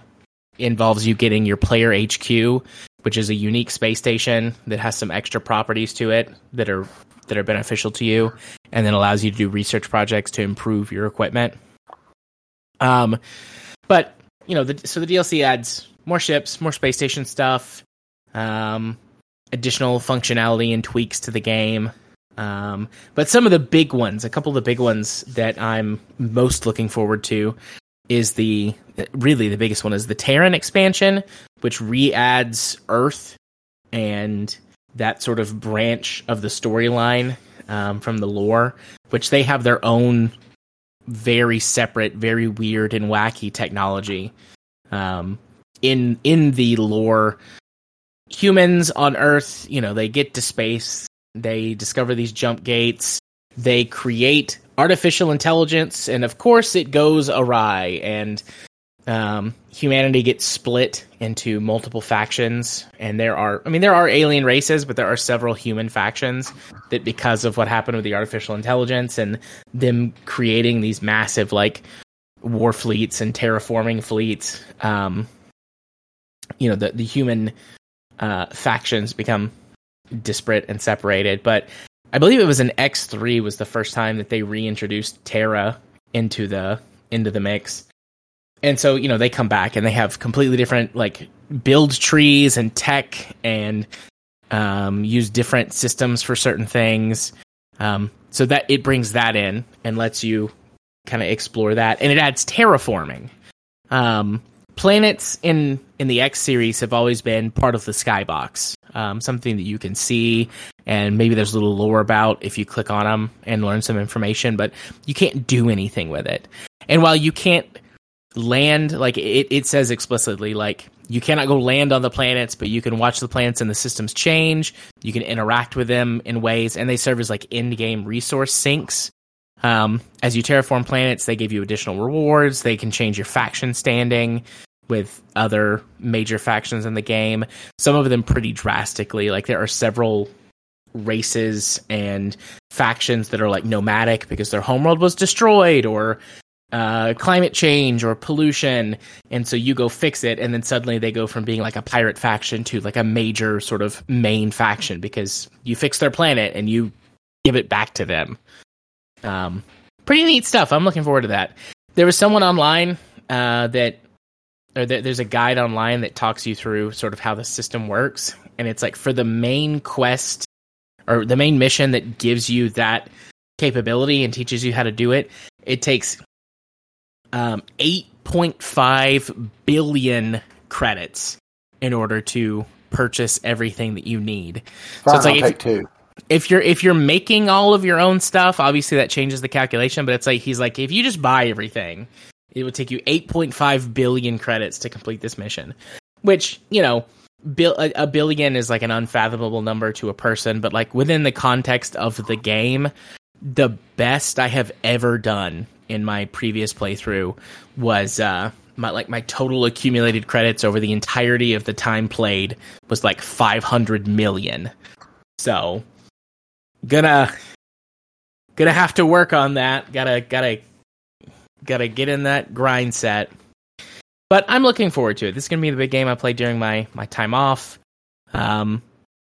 involves you getting your player HQ, which is a unique space station that has some extra properties to it that are that are beneficial to you, and then allows you to do research projects to improve your equipment. Um, but you know, the, so the DLC adds more ships, more space station stuff, um, additional functionality and tweaks to the game. Um, but some of the big ones, a couple of the big ones that I'm most looking forward to is the really the biggest one is the Terran expansion, which re-adds Earth and that sort of branch of the storyline um, from the lore, which they have their own very separate, very weird and wacky technology. Um, in in the lore, humans on Earth, you know, they get to space, they discover these jump gates, they create artificial intelligence, and of course it goes awry, and um, humanity gets split into multiple factions. And there are, I mean, there are alien races, but there are several human factions that, because of what happened with the artificial intelligence and them creating these massive, like, war fleets and terraforming fleets, um, you know, the, the human uh, factions become disparate and separated. But I believe it was an X3 was the first time that they reintroduced Terra into the into the mix. And so, you know, they come back and they have completely different like build trees and tech and um, use different systems for certain things. Um, so that it brings that in and lets you kind of explore that, and it adds terraforming. Um, planets in in the X series have always been part of the skybox, um, something that you can see, and maybe there's a little lore about if you click on them and learn some information, but you can't do anything with it. And while you can't land, like it, it says explicitly, like you cannot go land on the planets, but you can watch the planets and the systems change. You can interact with them in ways, and they serve as like in game resource sinks. Um, as you terraform planets, they give you additional rewards. They can change your faction standing with other major factions in the game. Some of them pretty drastically. Like there are several races and factions that are like nomadic because their homeworld was destroyed or uh, climate change or pollution, and so you go fix it, and then suddenly they go from being like a pirate faction to like a major sort of main faction because you fix their planet and you give it back to them. Um, pretty neat stuff. I'm looking forward to that. There was someone online uh, that, or th- there's a guide online that talks you through sort of how the system works, and it's like for the main quest or the main mission that gives you that capability and teaches you how to do it. It takes um, 8.5 billion credits in order to purchase everything that you need. Fine, so it's like I'll if, two. if you're if you're making all of your own stuff, obviously that changes the calculation. But it's like he's like if you just buy everything, it would take you 8.5 billion credits to complete this mission, which you know. A a billion is like an unfathomable number to a person, but like within the context of the game, the best I have ever done in my previous playthrough was uh my like my total accumulated credits over the entirety of the time played was like 500 million. So gonna gonna have to work on that. Gotta gotta gotta get in that grind set. But I'm looking forward to it. This is gonna be the big game I play during my my time off. Um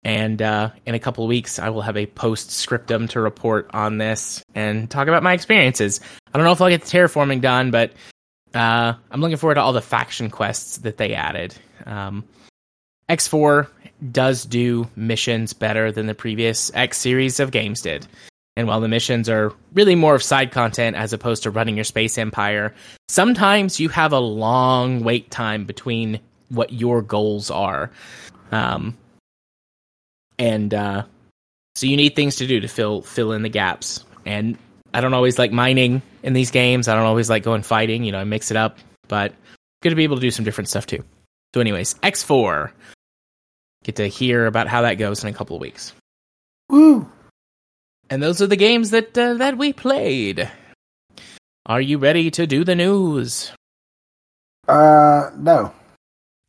and uh, in a couple weeks, I will have a postscriptum to report on this and talk about my experiences. I don't know if I'll get the terraforming done, but uh, I'm looking forward to all the faction quests that they added. Um, X4 does do missions better than the previous X series of games did. And while the missions are really more of side content as opposed to running your space empire, sometimes you have a long wait time between what your goals are. Um, and uh, so you need things to do to fill fill in the gaps. And I don't always like mining in these games. I don't always like going fighting. You know, I mix it up, but good to be able to do some different stuff too. So, anyways, X four. Get to hear about how that goes in a couple of weeks. Woo! And those are the games that uh, that we played. Are you ready to do the news? Uh, no.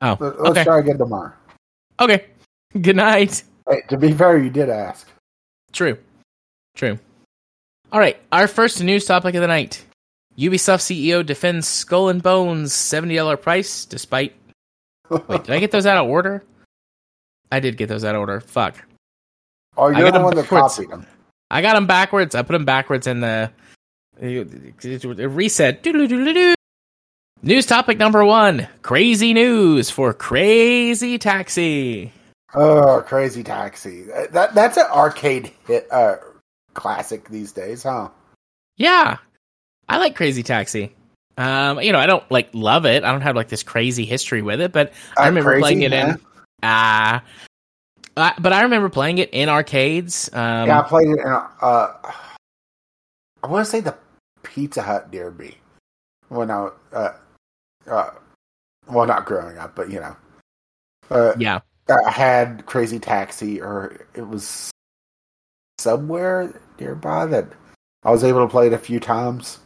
Oh, Let- Let's okay. try again tomorrow. Okay. Good night. Hey, to be fair, you did ask. True. True. All right, our first news topic of the night. Ubisoft CEO defends Skull and Bones $70 price despite Wait, did I get those out of order? I did get those out of order. Fuck. oh, you're the one that copied them. I got them backwards. I put them backwards in the uh, reset. Doodle-doodle-doo. News topic number 1. Crazy news for Crazy Taxi. Oh, Crazy Taxi. That that's an arcade hit, uh, classic these days, huh? Yeah. I like Crazy Taxi. Um, you know, I don't like love it. I don't have like this crazy history with it, but I Uh, remember crazy, playing it huh? in ah uh, but I remember playing it in arcades. Um, yeah, I played it in. Uh, I want to say the Pizza Hut Derby when I, uh, uh, well, not growing up, but you know, uh, yeah. I had Crazy Taxi, or it was somewhere nearby that I was able to play it a few times.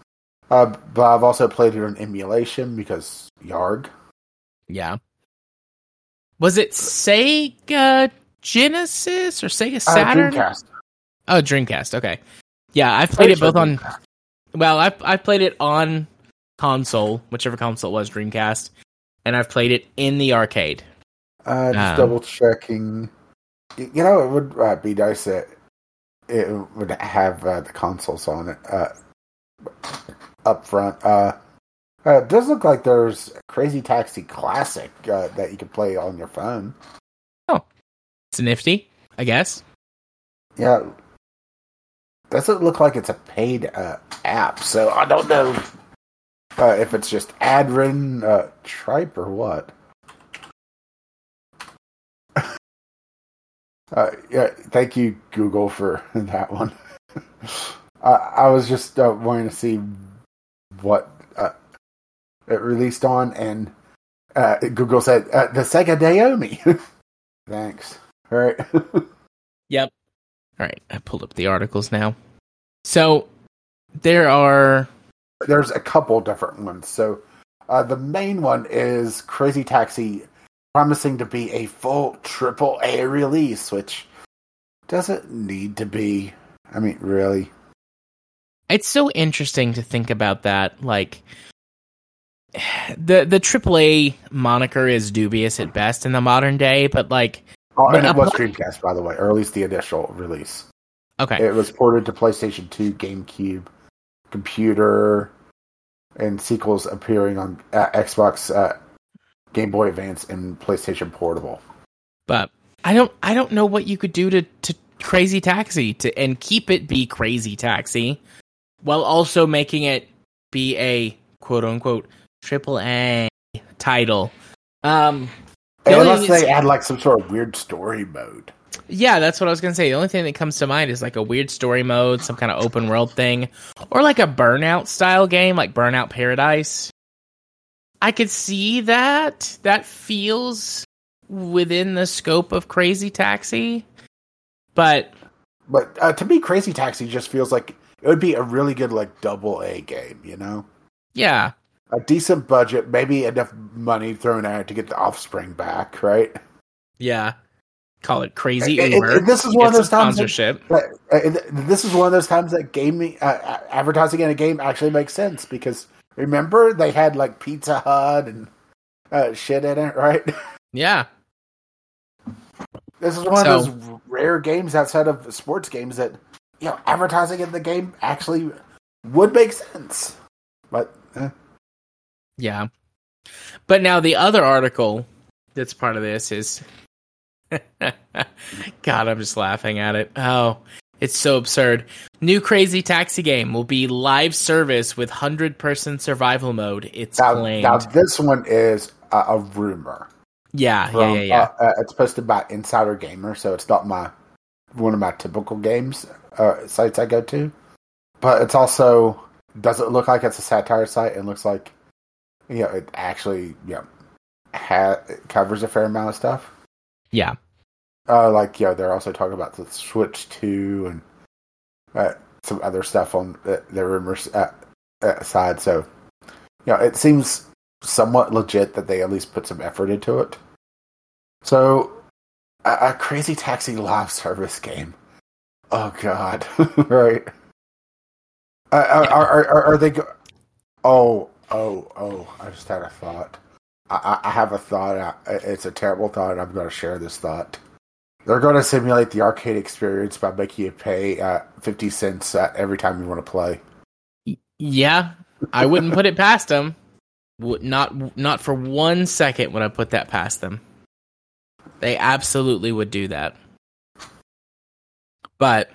Uh, but I've also played it on emulation because Yarg. Yeah. Was it Sega Genesis or Sega Uh, Saturn? Dreamcast. Oh, Dreamcast. Okay. Yeah, I've played it both sure on. Dreamcast. Well, I've I've played it on console, whichever console it was, Dreamcast, and I've played it in the arcade. Uh, just Um, double checking. You know, it would uh, be nice that it would have uh, the consoles on it uh, up front. Uh, uh, it does look like there's Crazy Taxi Classic uh, that you can play on your phone. It's nifty, I guess. Yeah, doesn't look like it's a paid uh, app, so I don't know uh, if it's just ad ridden uh, tripe or what. Uh, yeah, thank you, Google, for that one. uh, I was just uh, wanting to see what uh, it released on, and uh, Google said uh, the Sega NAOMI. Thanks. All right. Yep. All right, I pulled up the articles now. So there are There's a couple different ones. So uh, the main one is Crazy Taxi promising to be a full triple A release, which doesn't need to be. I mean, really. it's so interesting to think about that like the the AAA moniker is dubious at best in the modern day, but like Oh, and it was Dreamcast, by the way, or at least the initial release. okay, It was ported to PlayStation 2, GameCube, computer, and sequels appearing on uh, Xbox, uh, Game Boy Advance, and PlayStation Portable. but I don't I don't know what you could do to to Crazy Taxi to and keep it be Crazy Taxi while also making it be a quote unquote triple A title Um, Unless they add like some sort of weird story mode. Yeah, that's what I was gonna say. The only thing that comes to mind is like a weird story mode, some kind of open world thing, or like a Burnout style game, like Burnout Paradise. I could see that. That feels within the scope of Crazy Taxi, but But uh, to me, Crazy Taxi just feels like it would be a really good like double A game. You know, yeah, a decent budget, maybe enough money thrown at it to get the Offspring back, right? yeah. Call it Crazy And- Uber. and this is one of those times. Sponsorship. that- uh, this is one of those times that gaming uh, advertising in a game actually makes sense because remember they had like Pizza Hut and uh, shit in it, right? Yeah, This is one So- of those rare games outside of sports games that you know advertising in the game actually would make sense. But eh. Yeah. But now the other article that's part of this is God, I'm just laughing at it. Oh, it's so absurd. New Crazy Taxi game will be live service with 100 person survival mode. It's now, claimed. now this one is a, a rumor. yeah, yeah, from, yeah, yeah. Uh, uh, it's posted by Insider Gamer, so it's not my one of my typical games uh, sites I go to. But it's also doesn't look like it's a satire site. It looks like you know it actually know ha- covers a fair amount of stuff. yeah. Uh, like you know they're also talking about the Switch Two and uh, some other stuff on the, the rumors uh, uh, side. So you know it seems somewhat legit that they at least put some effort into it. So a, a crazy taxi live service game. Oh God, right? Uh, are, are, are, are they? Go- oh, oh, oh! I just had a thought. I, I- have a thought. It's a terrible thought. and I'm going to share this thought. They're going to simulate the arcade experience by making you pay uh, fifty cents uh, every time you want to play. Yeah, I wouldn't put it past them. Not not for one second would I put that past them. They absolutely would do that. But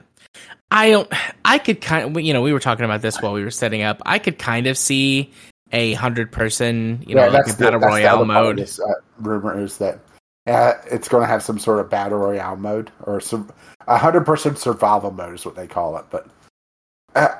I don't. I could kind of, you know, we were talking about this while we were setting up. I could kind of see a hundred person, you know, like a the- battle that's the royale mode. Uh, rumor is that uh, it's going to have some sort of battle royale mode or some a hundred percent survival mode is what they call it. But uh,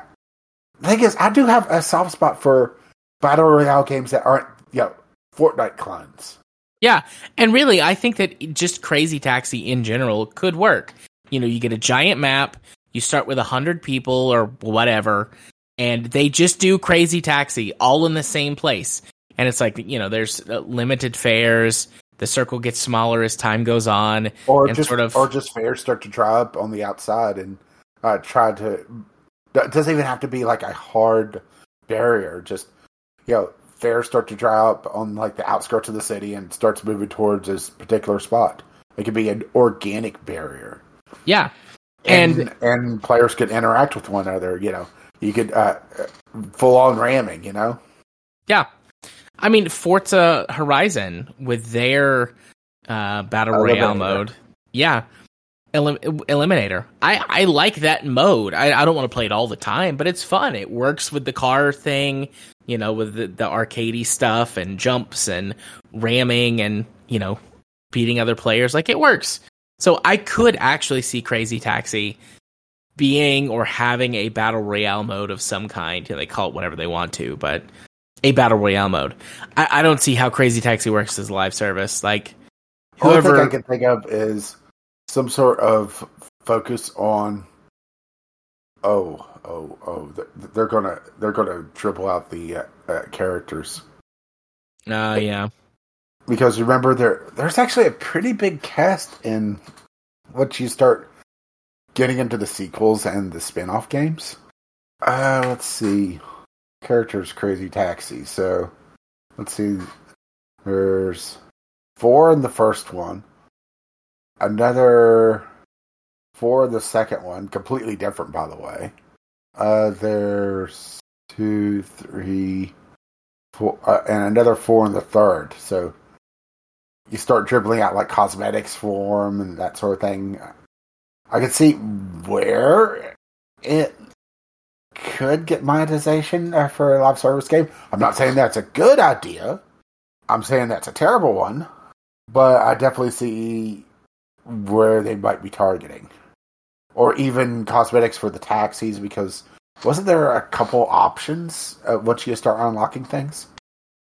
the thing is, I do have a soft spot for battle royale games that aren't you know Fortnite clones. Yeah, and really, I think that just Crazy Taxi in general could work. You know, you get a giant map, you start with a hundred people or whatever, and they just do Crazy Taxi all in the same place. And it's like you know, there's uh, limited fares. The circle gets smaller as time goes on. or And just sort of- or just fares start to dry up on the outside and uh, try to. It doesn't even have to be like a hard barrier. Just you know, fares start to dry up on like the outskirts of the city and starts moving towards this particular spot. It could be an organic barrier, Yeah, and And- and, players could interact with one another. You know, you could uh, full on ramming. You know, yeah. I mean, Forza Horizon with their uh, battle royale Eliminator. mode. Yeah. Elim- Eliminator. I, I like that mode. I, I don't want to play it all the time, but it's fun. It works with the car thing, you know, with the, the arcadey stuff and jumps and ramming and, you know, beating other players. Like it works. So I could actually see Crazy Taxi being or having a battle royale mode of some kind. You know, they call it whatever they want to, but a battle royale mode. I, I don't see how Crazy Taxi works as a live service. Like the only thing whoever I can think of is some sort of focus on. Oh, oh, oh! They're gonna they're gonna dribble out the uh, uh, characters Oh yeah. because remember there there's actually a pretty big cast in once you start getting into the sequels and the spin-off games. Uh, let's see, characters Crazy Taxi. So let's see, there's four in the first one, another four in the second one, completely different by the way. Uh, there's two, three, four, uh, and another four in the third. So you start dribbling out like cosmetics for 'em and that sort of thing. I could see where it could get monetization uh, for a live service game. I'm not saying that's a good idea, I'm saying that's a terrible one, but I definitely see where they might be targeting, or even cosmetics for the taxis. Because wasn't there a couple options uh, once you start unlocking things,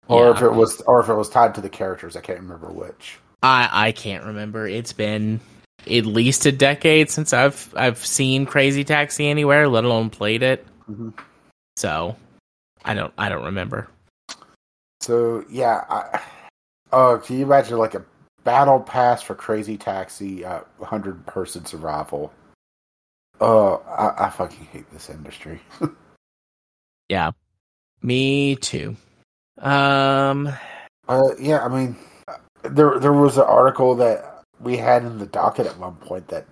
or Yeah. if it was, or if it was tied to the characters? I can't remember which. I I can't remember. It's been at least a decade since I've I've seen Crazy Taxi anywhere, let alone played it. Mhm. So I don't I don't remember. So yeah, I, oh, can you imagine like a battle pass for Crazy Taxi, uh, hundred person survival? Oh, I, I fucking hate this industry. Yeah, me too. Um, Uh, yeah, I mean, there there was an article that we had in the docket at one point that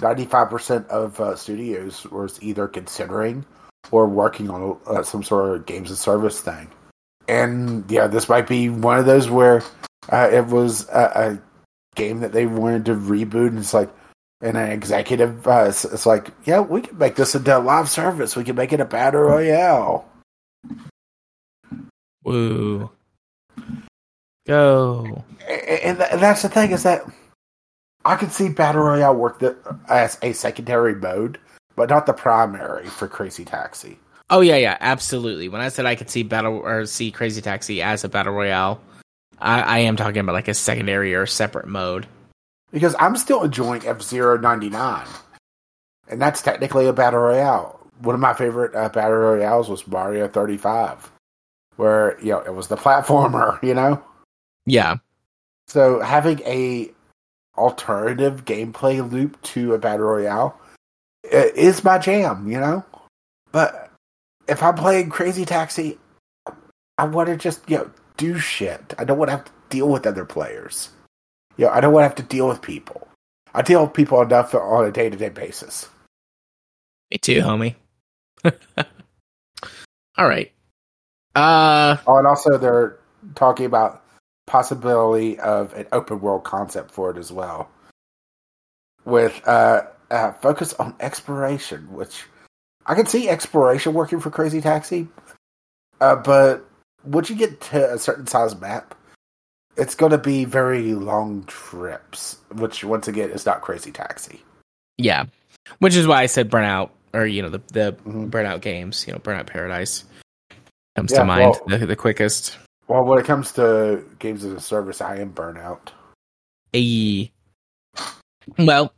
ninety five percent of uh, studios was either considering or working on uh, some sort of games and service thing, and yeah, this might be one of those where uh, it was a, a game that they wanted to reboot, and it's like. And an executive, uh, it's, it's like, yeah, we can make this into a live service. We can make it a battle royale. woo, go. and, and that's the thing is that I can see battle royale work the, as a secondary mode, but not the primary for Crazy Taxi. Oh yeah, yeah, absolutely. When I said I could see battle or see Crazy Taxi as a battle royale, I, I am talking about like a secondary or separate mode. Because I'm still enjoying F Zero ninety nine, and that's technically a battle royale. One of my favorite uh, battle royales was Mario thirty five, where you know it was the platformer, you know. Yeah, So having a alternative gameplay loop to a battle royale is my jam, you know. But if I'm playing Crazy Taxi, I want to just you know do shit. I don't want to have to deal with other players. You know, I don't want to have to deal with people. I deal with people enough on a day to day basis. me too, homie. All right. Uh, Oh, and also they're talking about possibility of an open world concept for it as well, with uh, uh, focus on exploration. Which I can see exploration working for Crazy Taxi, uh, but once you get to a certain size map, it's going to be very long trips. Which once again is not Crazy Taxi. yeah, which is why I said Burnout or you know the the Mhm. Burnout games, you know Burnout Paradise comes Yeah, to mind well- the, the quickest. Well, when it comes to games as a service, I am burnout. Ayy. Well,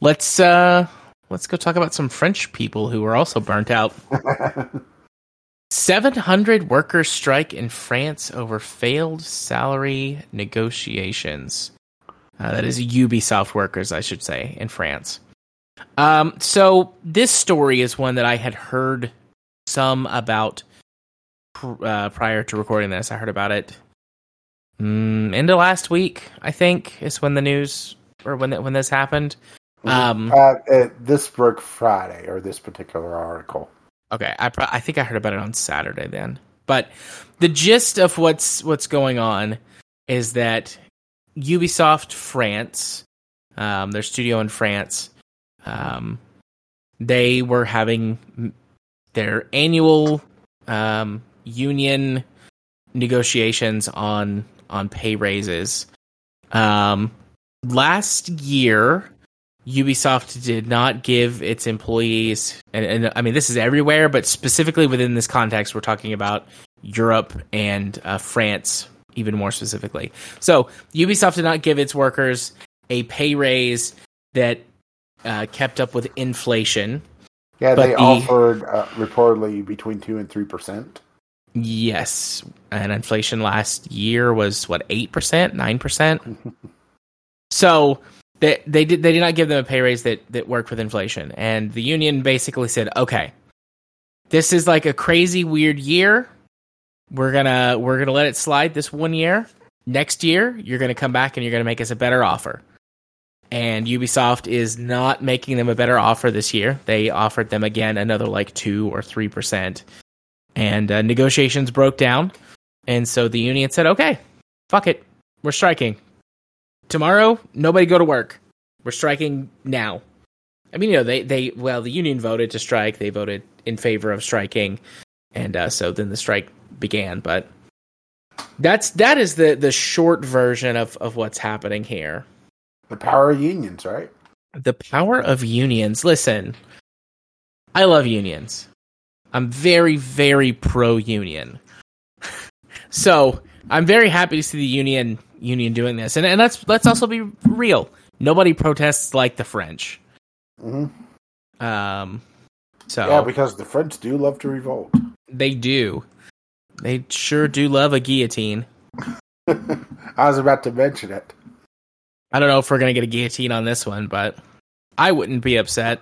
let's uh let's go talk about some French people who are also burnt out. 700 workers strike in France over failed salary negotiations. Uh, that is Ubisoft workers, I should say, in France. Um, so this story is one that I had heard some about pr- uh, prior to recording this. I heard about it mm, into last week. I think is when the news or when when this happened. Um, uh, uh, this broke Friday, or this particular article. Okay, I pro- I think I heard about it on Saturday then. But the gist of what's what's going on is that Ubisoft France, um, their studio in France, um, they were having their annual um, union negotiations on on pay raises. Um, last year, Ubisoft did not give its employees, and, and I mean this is everywhere, but specifically within this context, we're talking about Europe and uh, France, even more specifically. So Ubisoft did not give its workers a pay raise that uh, kept up with inflation. Yeah, they the- offered uh, reportedly between two and three percent. Yes, and inflation last year was what eight percent, nine percent. So they they did they did not give them a pay raise that that worked with inflation, and the union basically said, okay, this is like a crazy weird year. We're gonna we're gonna let it slide this one year. Next year, you're gonna come back and you're gonna make us a better offer. And Ubisoft is not making them a better offer this year. They offered them again another like two or three percent and uh, negotiations broke down. And so the union said, "Okay, fuck it, we're striking tomorrow. Nobody go to work. We're striking now." I mean, you know, they they well, the union voted to strike. They voted in favor of striking, and uh, so then the strike began. But That's that is the the short version of of what's happening here. The power of unions, right? The power of unions. Listen, I love unions. I'm very very pro union. so, I'm very happy to see the union union doing this. And and let's let's also be real. Nobody protests like the French. hmm Um so Yeah, because the French do love to revolt. they do. They sure do love a guillotine. I was about to mention it. I don't know if we're gonna get a guillotine on this one, but I wouldn't be upset.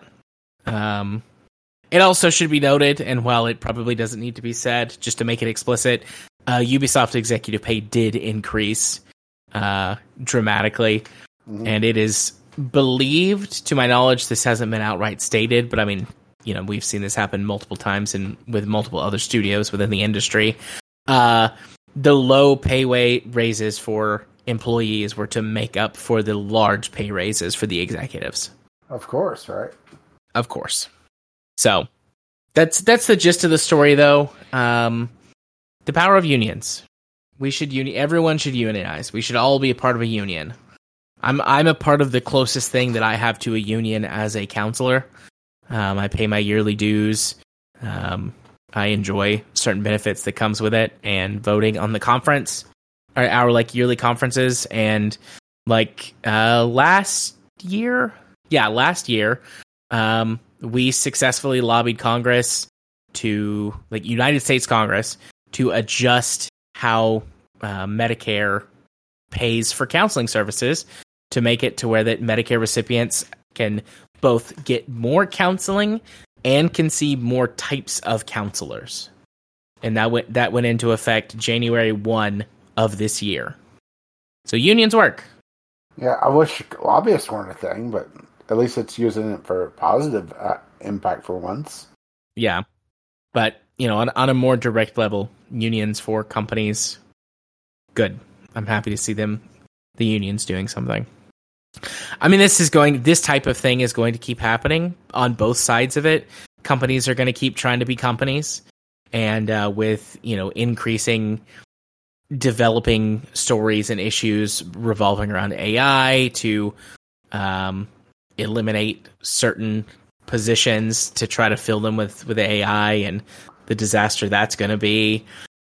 Um, it also should be noted, and while it probably doesn't need to be said, just to make it explicit, uh, Ubisoft executive pay did increase uh, dramatically, Mhm. and it is believed, to my knowledge, this hasn't been outright stated, but I mean, you know, we've seen this happen multiple times and with multiple other studios within the industry. Uh, the low payway raises for employees were to make up for the large pay raises for the executives, Of course, right? of course. So that's that's the gist of the story, though. Um, the power of unions. We should uni- Everyone should unionize. We should all be a part of a union. I'm I'm a part of the closest thing that I have to a union as a counselor. Um, I pay my yearly dues. Um, I enjoy certain benefits that comes with it, and voting on the conference, our, our like yearly conferences, and like uh, last year, yeah, last year, um, we successfully lobbied Congress to like United States Congress to adjust how uh, Medicare pays for counseling services to make it to where that Medicare recipients can both get more counseling and can see more types of counselors. And that went that went into effect January 1 of this year. So unions work. Yeah, I wish lobbyists weren't a thing, but at least it's using it for positive uh, impact for once. Yeah. But, you know, on, on a more direct level, unions for companies, good. I'm happy to see them, the unions doing something. I mean, this is going, this type of thing is going to keep happening on both sides of it. Companies are going to keep trying to be companies. And uh, with, you know, increasing developing stories and issues revolving around AI to um, eliminate certain positions to try to fill them with with AI and the disaster that's going to be.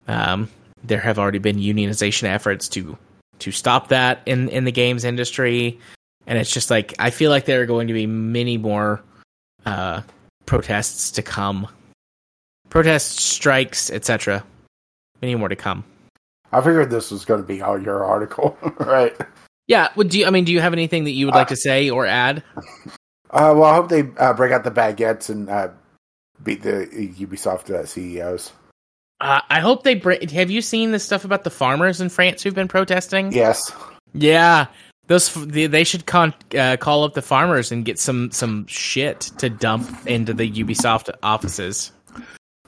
Um, there have already been unionization efforts to to stop that in in the games industry, and it's just like I feel like there are going to be many more uh, protests to come, protests, strikes, etc. Many more to come. I figured this was going to be all your article, right? Yeah. Would do you, I mean? Do you have anything that you would like to say or add? Uh, well, I hope they uh, break out the baguettes and uh, beat the Ubisoft uh, CEOs. Uh, I hope they bring. Have you seen the stuff about the farmers in France who've been protesting? Yes. Yeah, those they they should con, uh, call up the farmers and get some some shit to dump into the Ubisoft offices.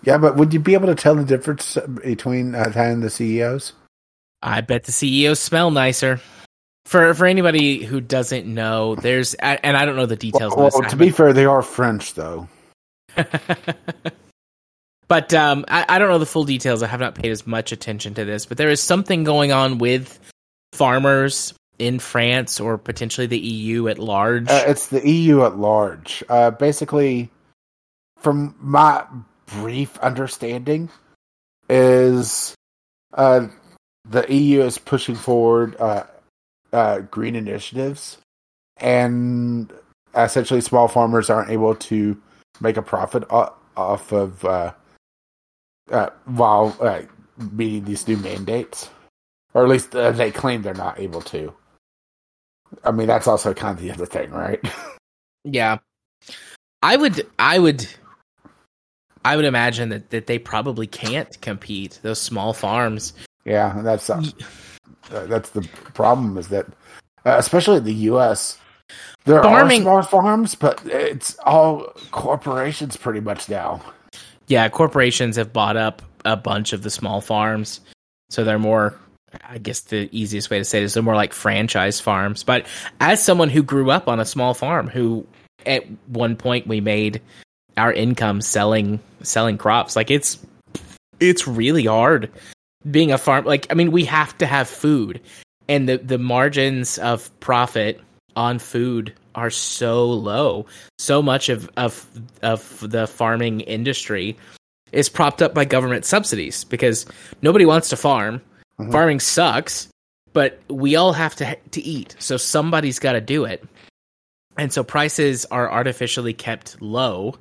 Yeah, but would you be able to tell the difference between uh, that and the CEOs? I bet the CEOs smell nicer. For for anybody who doesn't know, there's and I don't know the details. Well, of this, well, to be fair, they are French, though. but um, I, I don't know the full details. I have not paid as much attention to this, but there is something going on with farmers in France or potentially the EU at large. Uh, it's the EU at large. Uh, basically, from my brief understanding, is uh, the EU is pushing forward uh, green initiatives, and essentially, small farmers aren't able to make a profit off of uh, uh, while uh, meeting these new mandates, or at least uh, they claim they're not able to. I mean, that's also kind of the other thing, right? Yeah. I would I would I would imagine that, that they probably can't compete, those small farms. yeah, that's uh, that's the problem is that, uh, especially in the U.S., there Farming- are small farms, but it's all corporations pretty much now. Yeah, corporations have bought up a bunch of the small farms. So they're more I guess the easiest way to say it is they're more like franchise farms. But as someone who grew up on a small farm, who at one point we made our income selling selling crops, like it's it's really hard being a farm like I mean we have to have food and the the margins of profit on food are so low. So much of of of the farming industry is propped up by government subsidies because nobody wants to farm. Mhm. Farming sucks, but we all have to to eat. So somebody's got to do it. And so prices are artificially kept low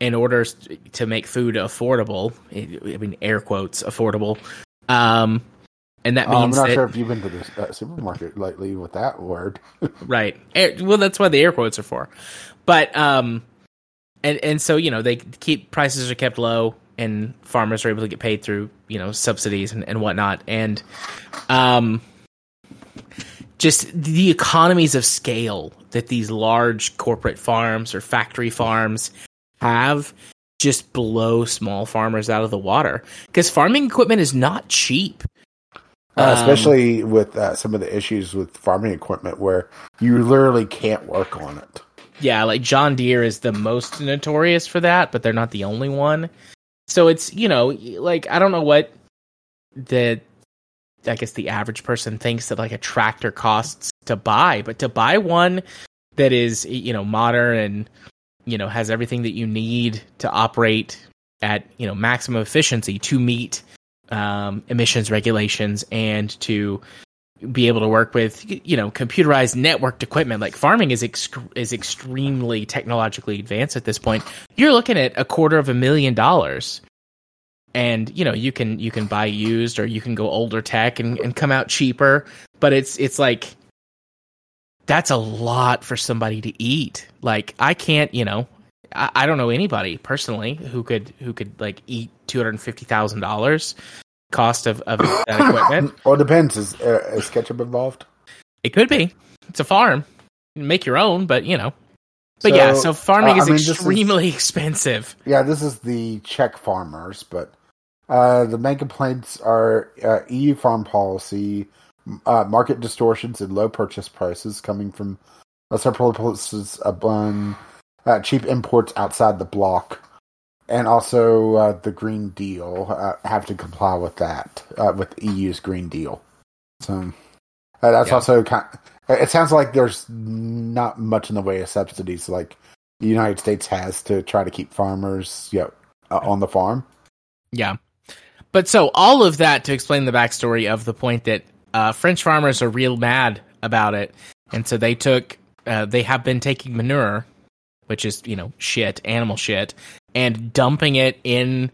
in order to make food affordable. I mean air quotes affordable. Um and that Oh, I'm not that sure if you've been to the uh, supermarket lately with that word. right Air, well that's what the air quotes are for but um and and so you know they keep prices are kept low and farmers are able to get paid through you know subsidies and, and whatnot and um just the economies of scale that these large corporate farms or factory farms have just blow small farmers out of the water because farming equipment is not cheap Uh, Um, especially with uh, some of the issues with farming equipment where you literally can't work on it. Yeah, like John Deere is the most notorious for that, but they're not the only one. So it's, you know, like I don't know what the I guess the average person thinks that like a tractor costs to buy, but to buy one that is, you know, modern and you know, has everything that you need to operate at, you know, maximum efficiency to meet um, emissions regulations and to be able to work with you know computerized networked equipment. Like farming is ex- is extremely technologically advanced at this point. You're looking at a quarter of a million dollars. And you know you can you can buy used or you can go older tech and, and come out cheaper but it's it's like that's a lot for somebody to eat like i can't you know i, I don't know anybody personally who could who could like eat $250000 cost of, of that equipment well, it depends. Is, uh, is ketchup involved? it could be. It's a farm. You can make your own, but you know. But yeah, so farming uh, is I mean, this is- extremely expensive. Yeah, this is the Czech farmers, but uh, the main complaints are uh, EU farm policy, uh, market distortions, and low purchase prices coming from several places upon uh, cheap imports outside the block, and also uh, the Green Deal uh, have to comply with that uh, with the EU's Green Deal. So uh, that's Yeah. also kind. It sounds like there's not much in the way of subsidies like the United States has to try to keep farmers, you know, on the farm. Yeah. But so all of that to explain the backstory of the point that uh, French farmers are real mad about it, and so they took uh, they have been taking manure, which is you know shit, animal shit, and dumping it in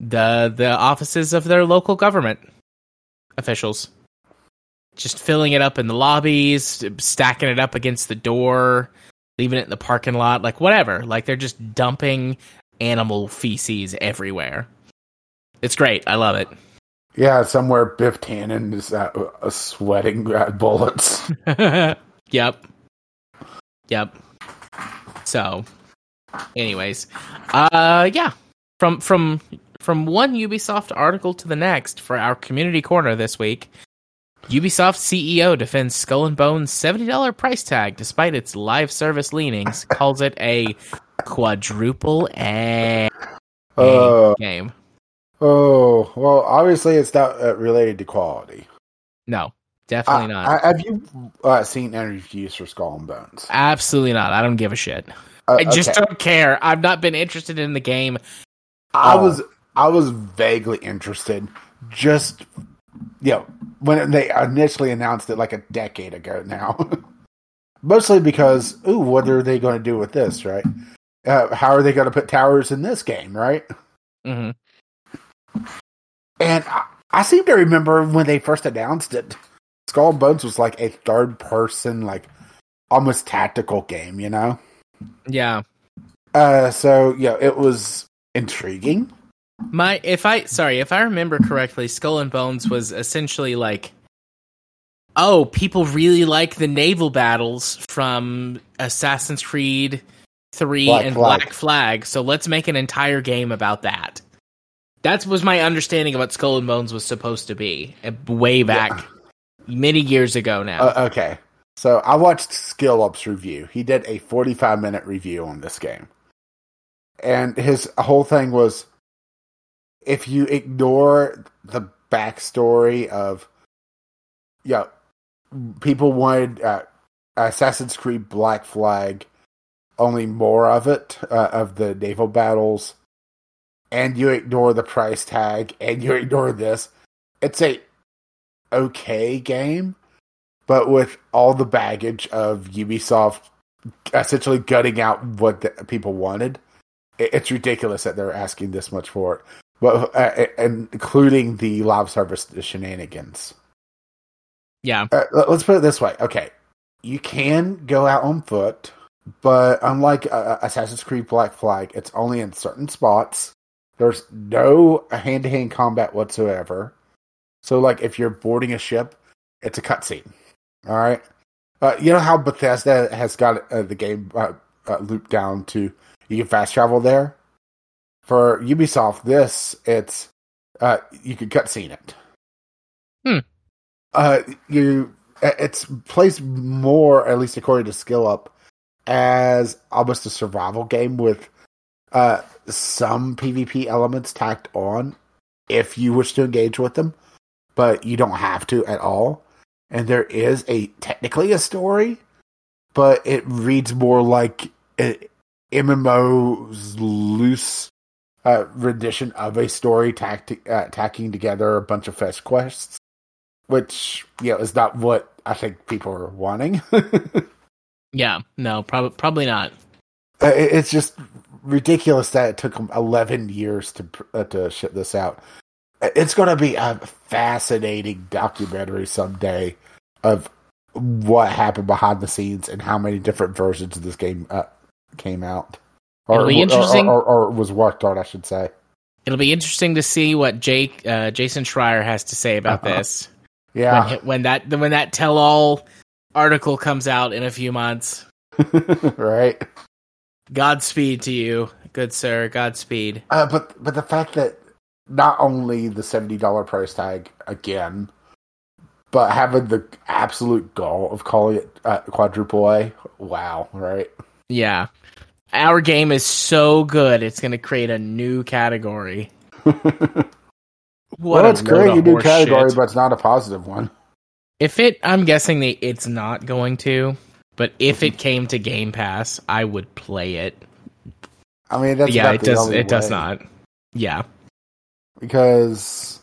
the the offices of their local government officials. Just filling it up in the lobbies, stacking it up against the door, leaving it in the parking lot, like whatever. Like they're just dumping animal feces everywhere. It's great. I love it. Yeah, somewhere Biff Tannen is uh, uh, sweating uh, bullets. yep. Yep. So, anyways, uh, yeah. From from from one Ubisoft article to the next for our community corner this week, Ubisoft CEO defends Skull and Bones seventy dollar price tag despite its live service leanings. calls it a quadruple A Uh, game. Oh, well, obviously it's not uh, related to quality. No, definitely not. uh, have you uh, seen any reviews for Skull and Bones? Absolutely not. I don't give a shit. Uh, I just okay. don't care. I've not been interested in the game. I was I was vaguely interested. Just you know when they initially announced it like a decade ago now. Mostly because, ooh, what are they going to do with this, right? Uh, how are they going to put towers in this game, right? hmm And I, I seem to remember when they first announced it, Skull and Bones was like a third person, like almost tactical game, you know? Yeah. Uh, so yeah, it was intriguing. My if I sorry, if I remember correctly, Skull and Bones was essentially like Oh, people really like the naval battles from Assassin's Creed 3 Black and Flag. Black Flag, so let's make an entire game about that. That was my understanding of what Skull and Bones was supposed to be, uh, way back many years ago now. Uh, okay, so I watched Skill Up's review. He did a forty-five minute review on this game, and his whole thing was, if you ignore the backstory of yeah, people wanted uh, Assassin's Creed Black Flag, only more of it uh, of the naval battles, and you ignore the price tag, and you ignore this. It's a okay game, but with all the baggage of Ubisoft essentially gutting out what the people wanted, it's ridiculous that they're asking this much for it. But uh, including the live service shenanigans. Yeah. Uh, let's put it this way. Okay, you can go out on foot, but unlike uh, Assassin's Creed Black Flag, it's only in certain spots. There's no hand to hand combat whatsoever. So, like, if you're boarding a ship, it's a cutscene. All right. Uh, you know how Bethesda has got uh, the game uh, uh, looped down to you can fast travel there. For Ubisoft, this it's uh, you can cutscene it. Hmm. Uh, you it's placed more, at least according to Skill Up, as almost a survival game with uh some PvP elements tacked on if you wish to engage with them, but you don't have to at all. And there is a technically a story, but it reads more like a MMO's loose uh, rendition of a story tacked, uh, tacking together a bunch of fetch quests, which you know is not what I think people are wanting. yeah, no, probably probably not. Uh, it's just ridiculous that it took them 11 years to uh, to ship this out. It's going to be a fascinating documentary someday of what happened behind the scenes and how many different versions of this game uh, came out. Or, It'll be interesting, or, or, or, was worked on, I should say. It'll be interesting to see what Jake uh, Jason Schreier has to say about uh-huh. this. Yeah, when, when that when that tell all article comes out in a few months. right. Godspeed to you, good sir. Godspeed. Uh, but but the fact that not only the seventy dollar price tag again, but having the absolute goal of calling it uh, quadruple A, wow, right? Yeah, our game is so good; it's going to create a new category. What well, it's great you do category, shit. but it's not a positive one. If it, I'm guessing that it's not going to. But if it came to Game Pass, I would play it. I mean, that's yeah, it does. It way. does not. Yeah, because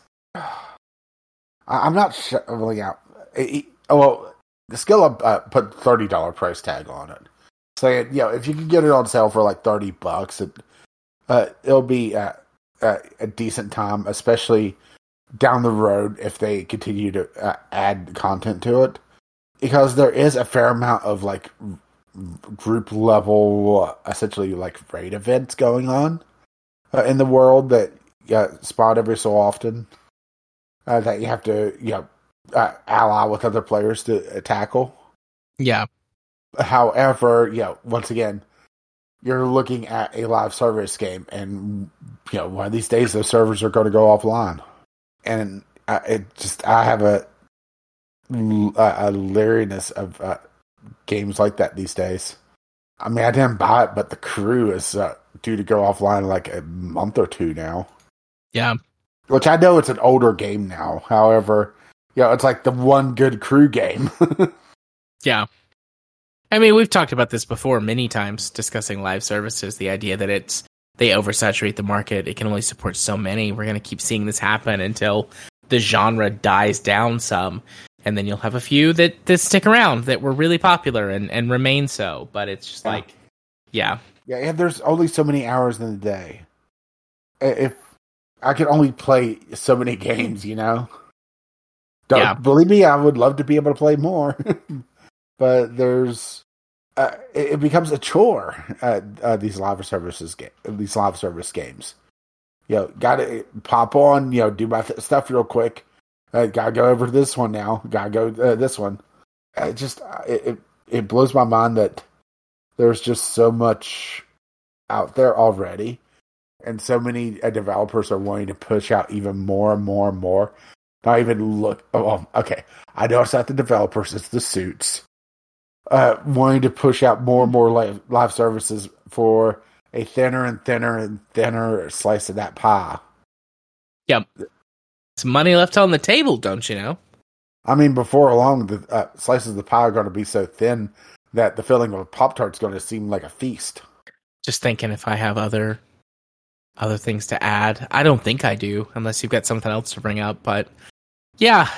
I'm not shoveling out. oh well, the skill up uh, put thirty dollar price tag on it, saying you know if you can get it on sale for like thirty bucks, it uh, it'll be uh, uh, a decent time, especially down the road if they continue to uh, add content to it, because there is a fair amount of like group level, essentially like raid events going on uh, in the world that you spot every so often uh, that you have to you know uh, ally with other players to tackle. Yeah. However, you know, once again, you're looking at a live service game, and you know one of these days those servers are going to go offline, and I, it just I have a a, a leeriness of uh, games like that these days. I mean, I didn't buy it, but the crew is uh, due to go offline like a month or two now. Yeah, which I know it's an older game now. However, yeah, you know, it's like the one good crew game. yeah. I mean, we've talked about this before many times discussing live services, the idea that it's they oversaturate the market. It can only support so many. We're going to keep seeing this happen until the genre dies down some. And then you'll have a few that, that stick around that were really popular and, and remain so. But it's just yeah. like, yeah. Yeah, And there's only so many hours in the day. If I could only play so many games, you know? Don't, yeah. Believe me, I would love to be able to play more. but there's uh, it, it, becomes a chore. Uh, uh, these live services, ga- these live service games. You know, gotta pop on. You know, do my th- stuff real quick. Uh, gotta go over this one now. Gotta go uh, this one. It just uh, it, it it blows my mind that there's just so much out there already, and so many uh, developers are wanting to push out even more and more and more. Not even look. Oh, okay. I know it's not the developers; it's the suits uh, wanting to push out more and more live, live services for a thinner and thinner and thinner slice of that pie. Yep. It's money left on the table, don't you know? I mean, before long, the uh, slices of the pie are going to be so thin that the filling of a Pop Tart's going to seem like a feast. Just thinking if I have other other things to add. I don't think I do, unless you've got something else to bring up. But yeah,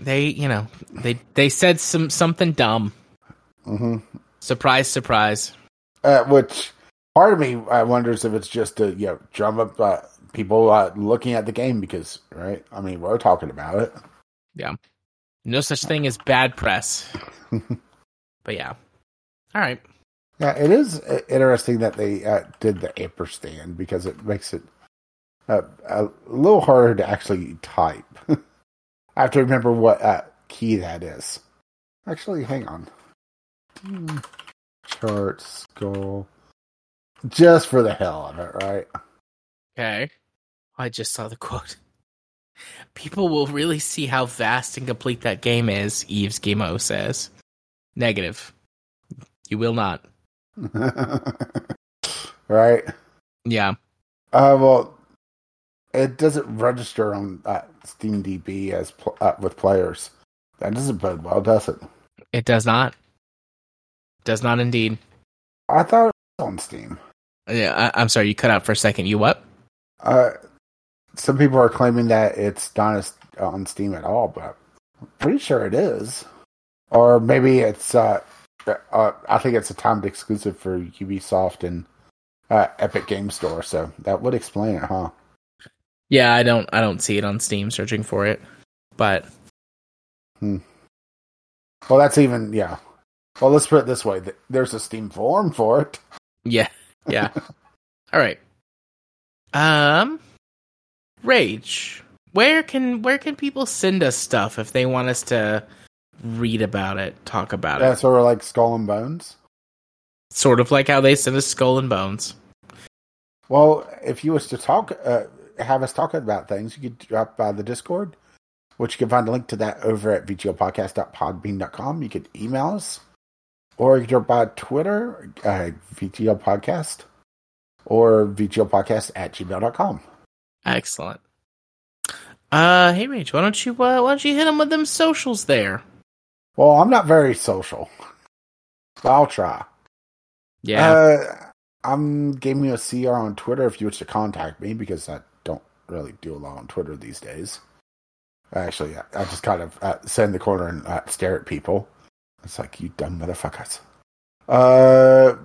they you know they they said some something dumb. hmm Surprise, surprise. Uh, which part of me uh, wonders if it's just to you know drum up uh, people uh, looking at the game because right. I mean, we're talking about it. Yeah. No such thing as bad press. but yeah. All right. Yeah, it is uh, interesting that they uh, did the ampersand because it makes it uh, a little harder to actually type. I have to remember what uh, key that is. Actually, hang on. Hmm, Chart skull. Just for the hell of it, right? Okay. I just saw the quote. People will really see how vast and complete that game is, Eves Gamo says. Negative. You will not. right? Yeah. Uh, well, it doesn't register on uh, Steam DB as pl- uh, with players. That doesn't bode well, does it? It does not. Does not indeed. I thought it was on Steam. Yeah, I, I'm sorry, you cut out for a second. You what? Uh, some people are claiming that it's not as- on Steam at all, but I'm pretty sure it is. Or maybe it's. Uh, uh, I think it's a timed exclusive for Ubisoft and uh, Epic Game Store, so that would explain it, huh? Yeah, I don't I don't see it on Steam searching for it. But Hmm. Well, that's even yeah. Well, let's put it this way: there's a Steam forum for it. yeah, yeah. All right. Um Rage. Where can where can people send us stuff if they want us to read about it, talk about Yeah, it? Yeah, sort of like Skull and Bones. Sort of like how they send us Skull and Bones. Well, if you was to talk, uh, have us talk about things, you could drop by the Discord, which you can find a link to that over at vglpodcast.podbean.com. You could email us, or you could drop by Twitter, uh, VGL Podcast, or VGLPodcast at gmail.com. Excellent. Uh hey Rage, why don't you uh, why don't you hit them with them socials there? Well, I'm not very social, I'll try. Yeah. Uh, I'm giving you a CR on Twitter if you wish to contact me because I don't really do a lot on Twitter these days. Actually, I, I just kind of uh, sit in the corner and uh, stare at people. It's like you dumb motherfuckers. Uh,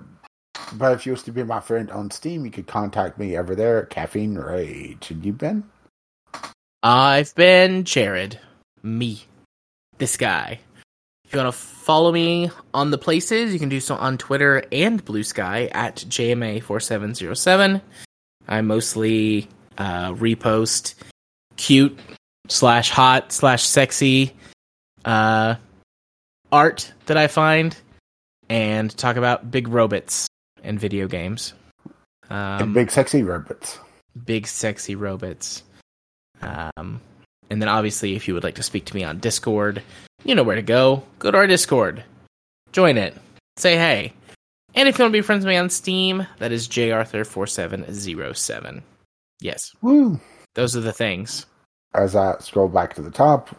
but if you wish to be my friend on Steam, you could contact me over there at Caffeine Rage. And you've been? I've been Jared. Me. This guy. If you want to follow me on the places, you can do so on Twitter and Bluesky at JMA4707. I mostly uh, repost cute slash hot slash sexy uh, art that I find and talk about big robots and video games. Um, and big sexy robots. big sexy robots. Um, and then obviously, if you would like to speak to me on Discord, you know where to go. Go to our Discord, join it, say hey. And if you want to be friends with me on Steam, that is jarthur4707. Yes, Woo! those are the things. As I scroll back to the top.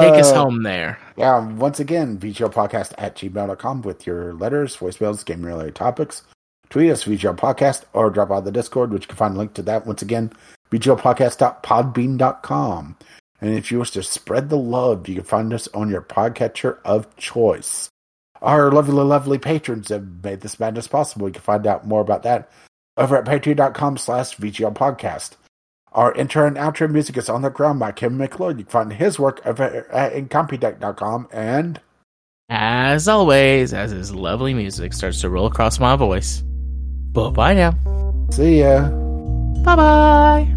Take us Uh, home there. Yeah, once again, VGLpodcast at gmail.com with your letters, voicemails, game related topics. Tweet us, VGL Podcast, or drop out the Discord, which you can find a link to that once again, VGLpodcast.podbean.com. And if you wish to spread the love, you can find us on your podcatcher of choice. Our lovely, lovely patrons have made this madness possible. You can find out more about that over at patreon.com slash VGL Podcast. Our intro and outro music is On the Ground by Kim MacLeod. You can find his work over at incompetech.com and As always, as his lovely music starts to roll across my voice. Bye bye now. see ya. Bye bye.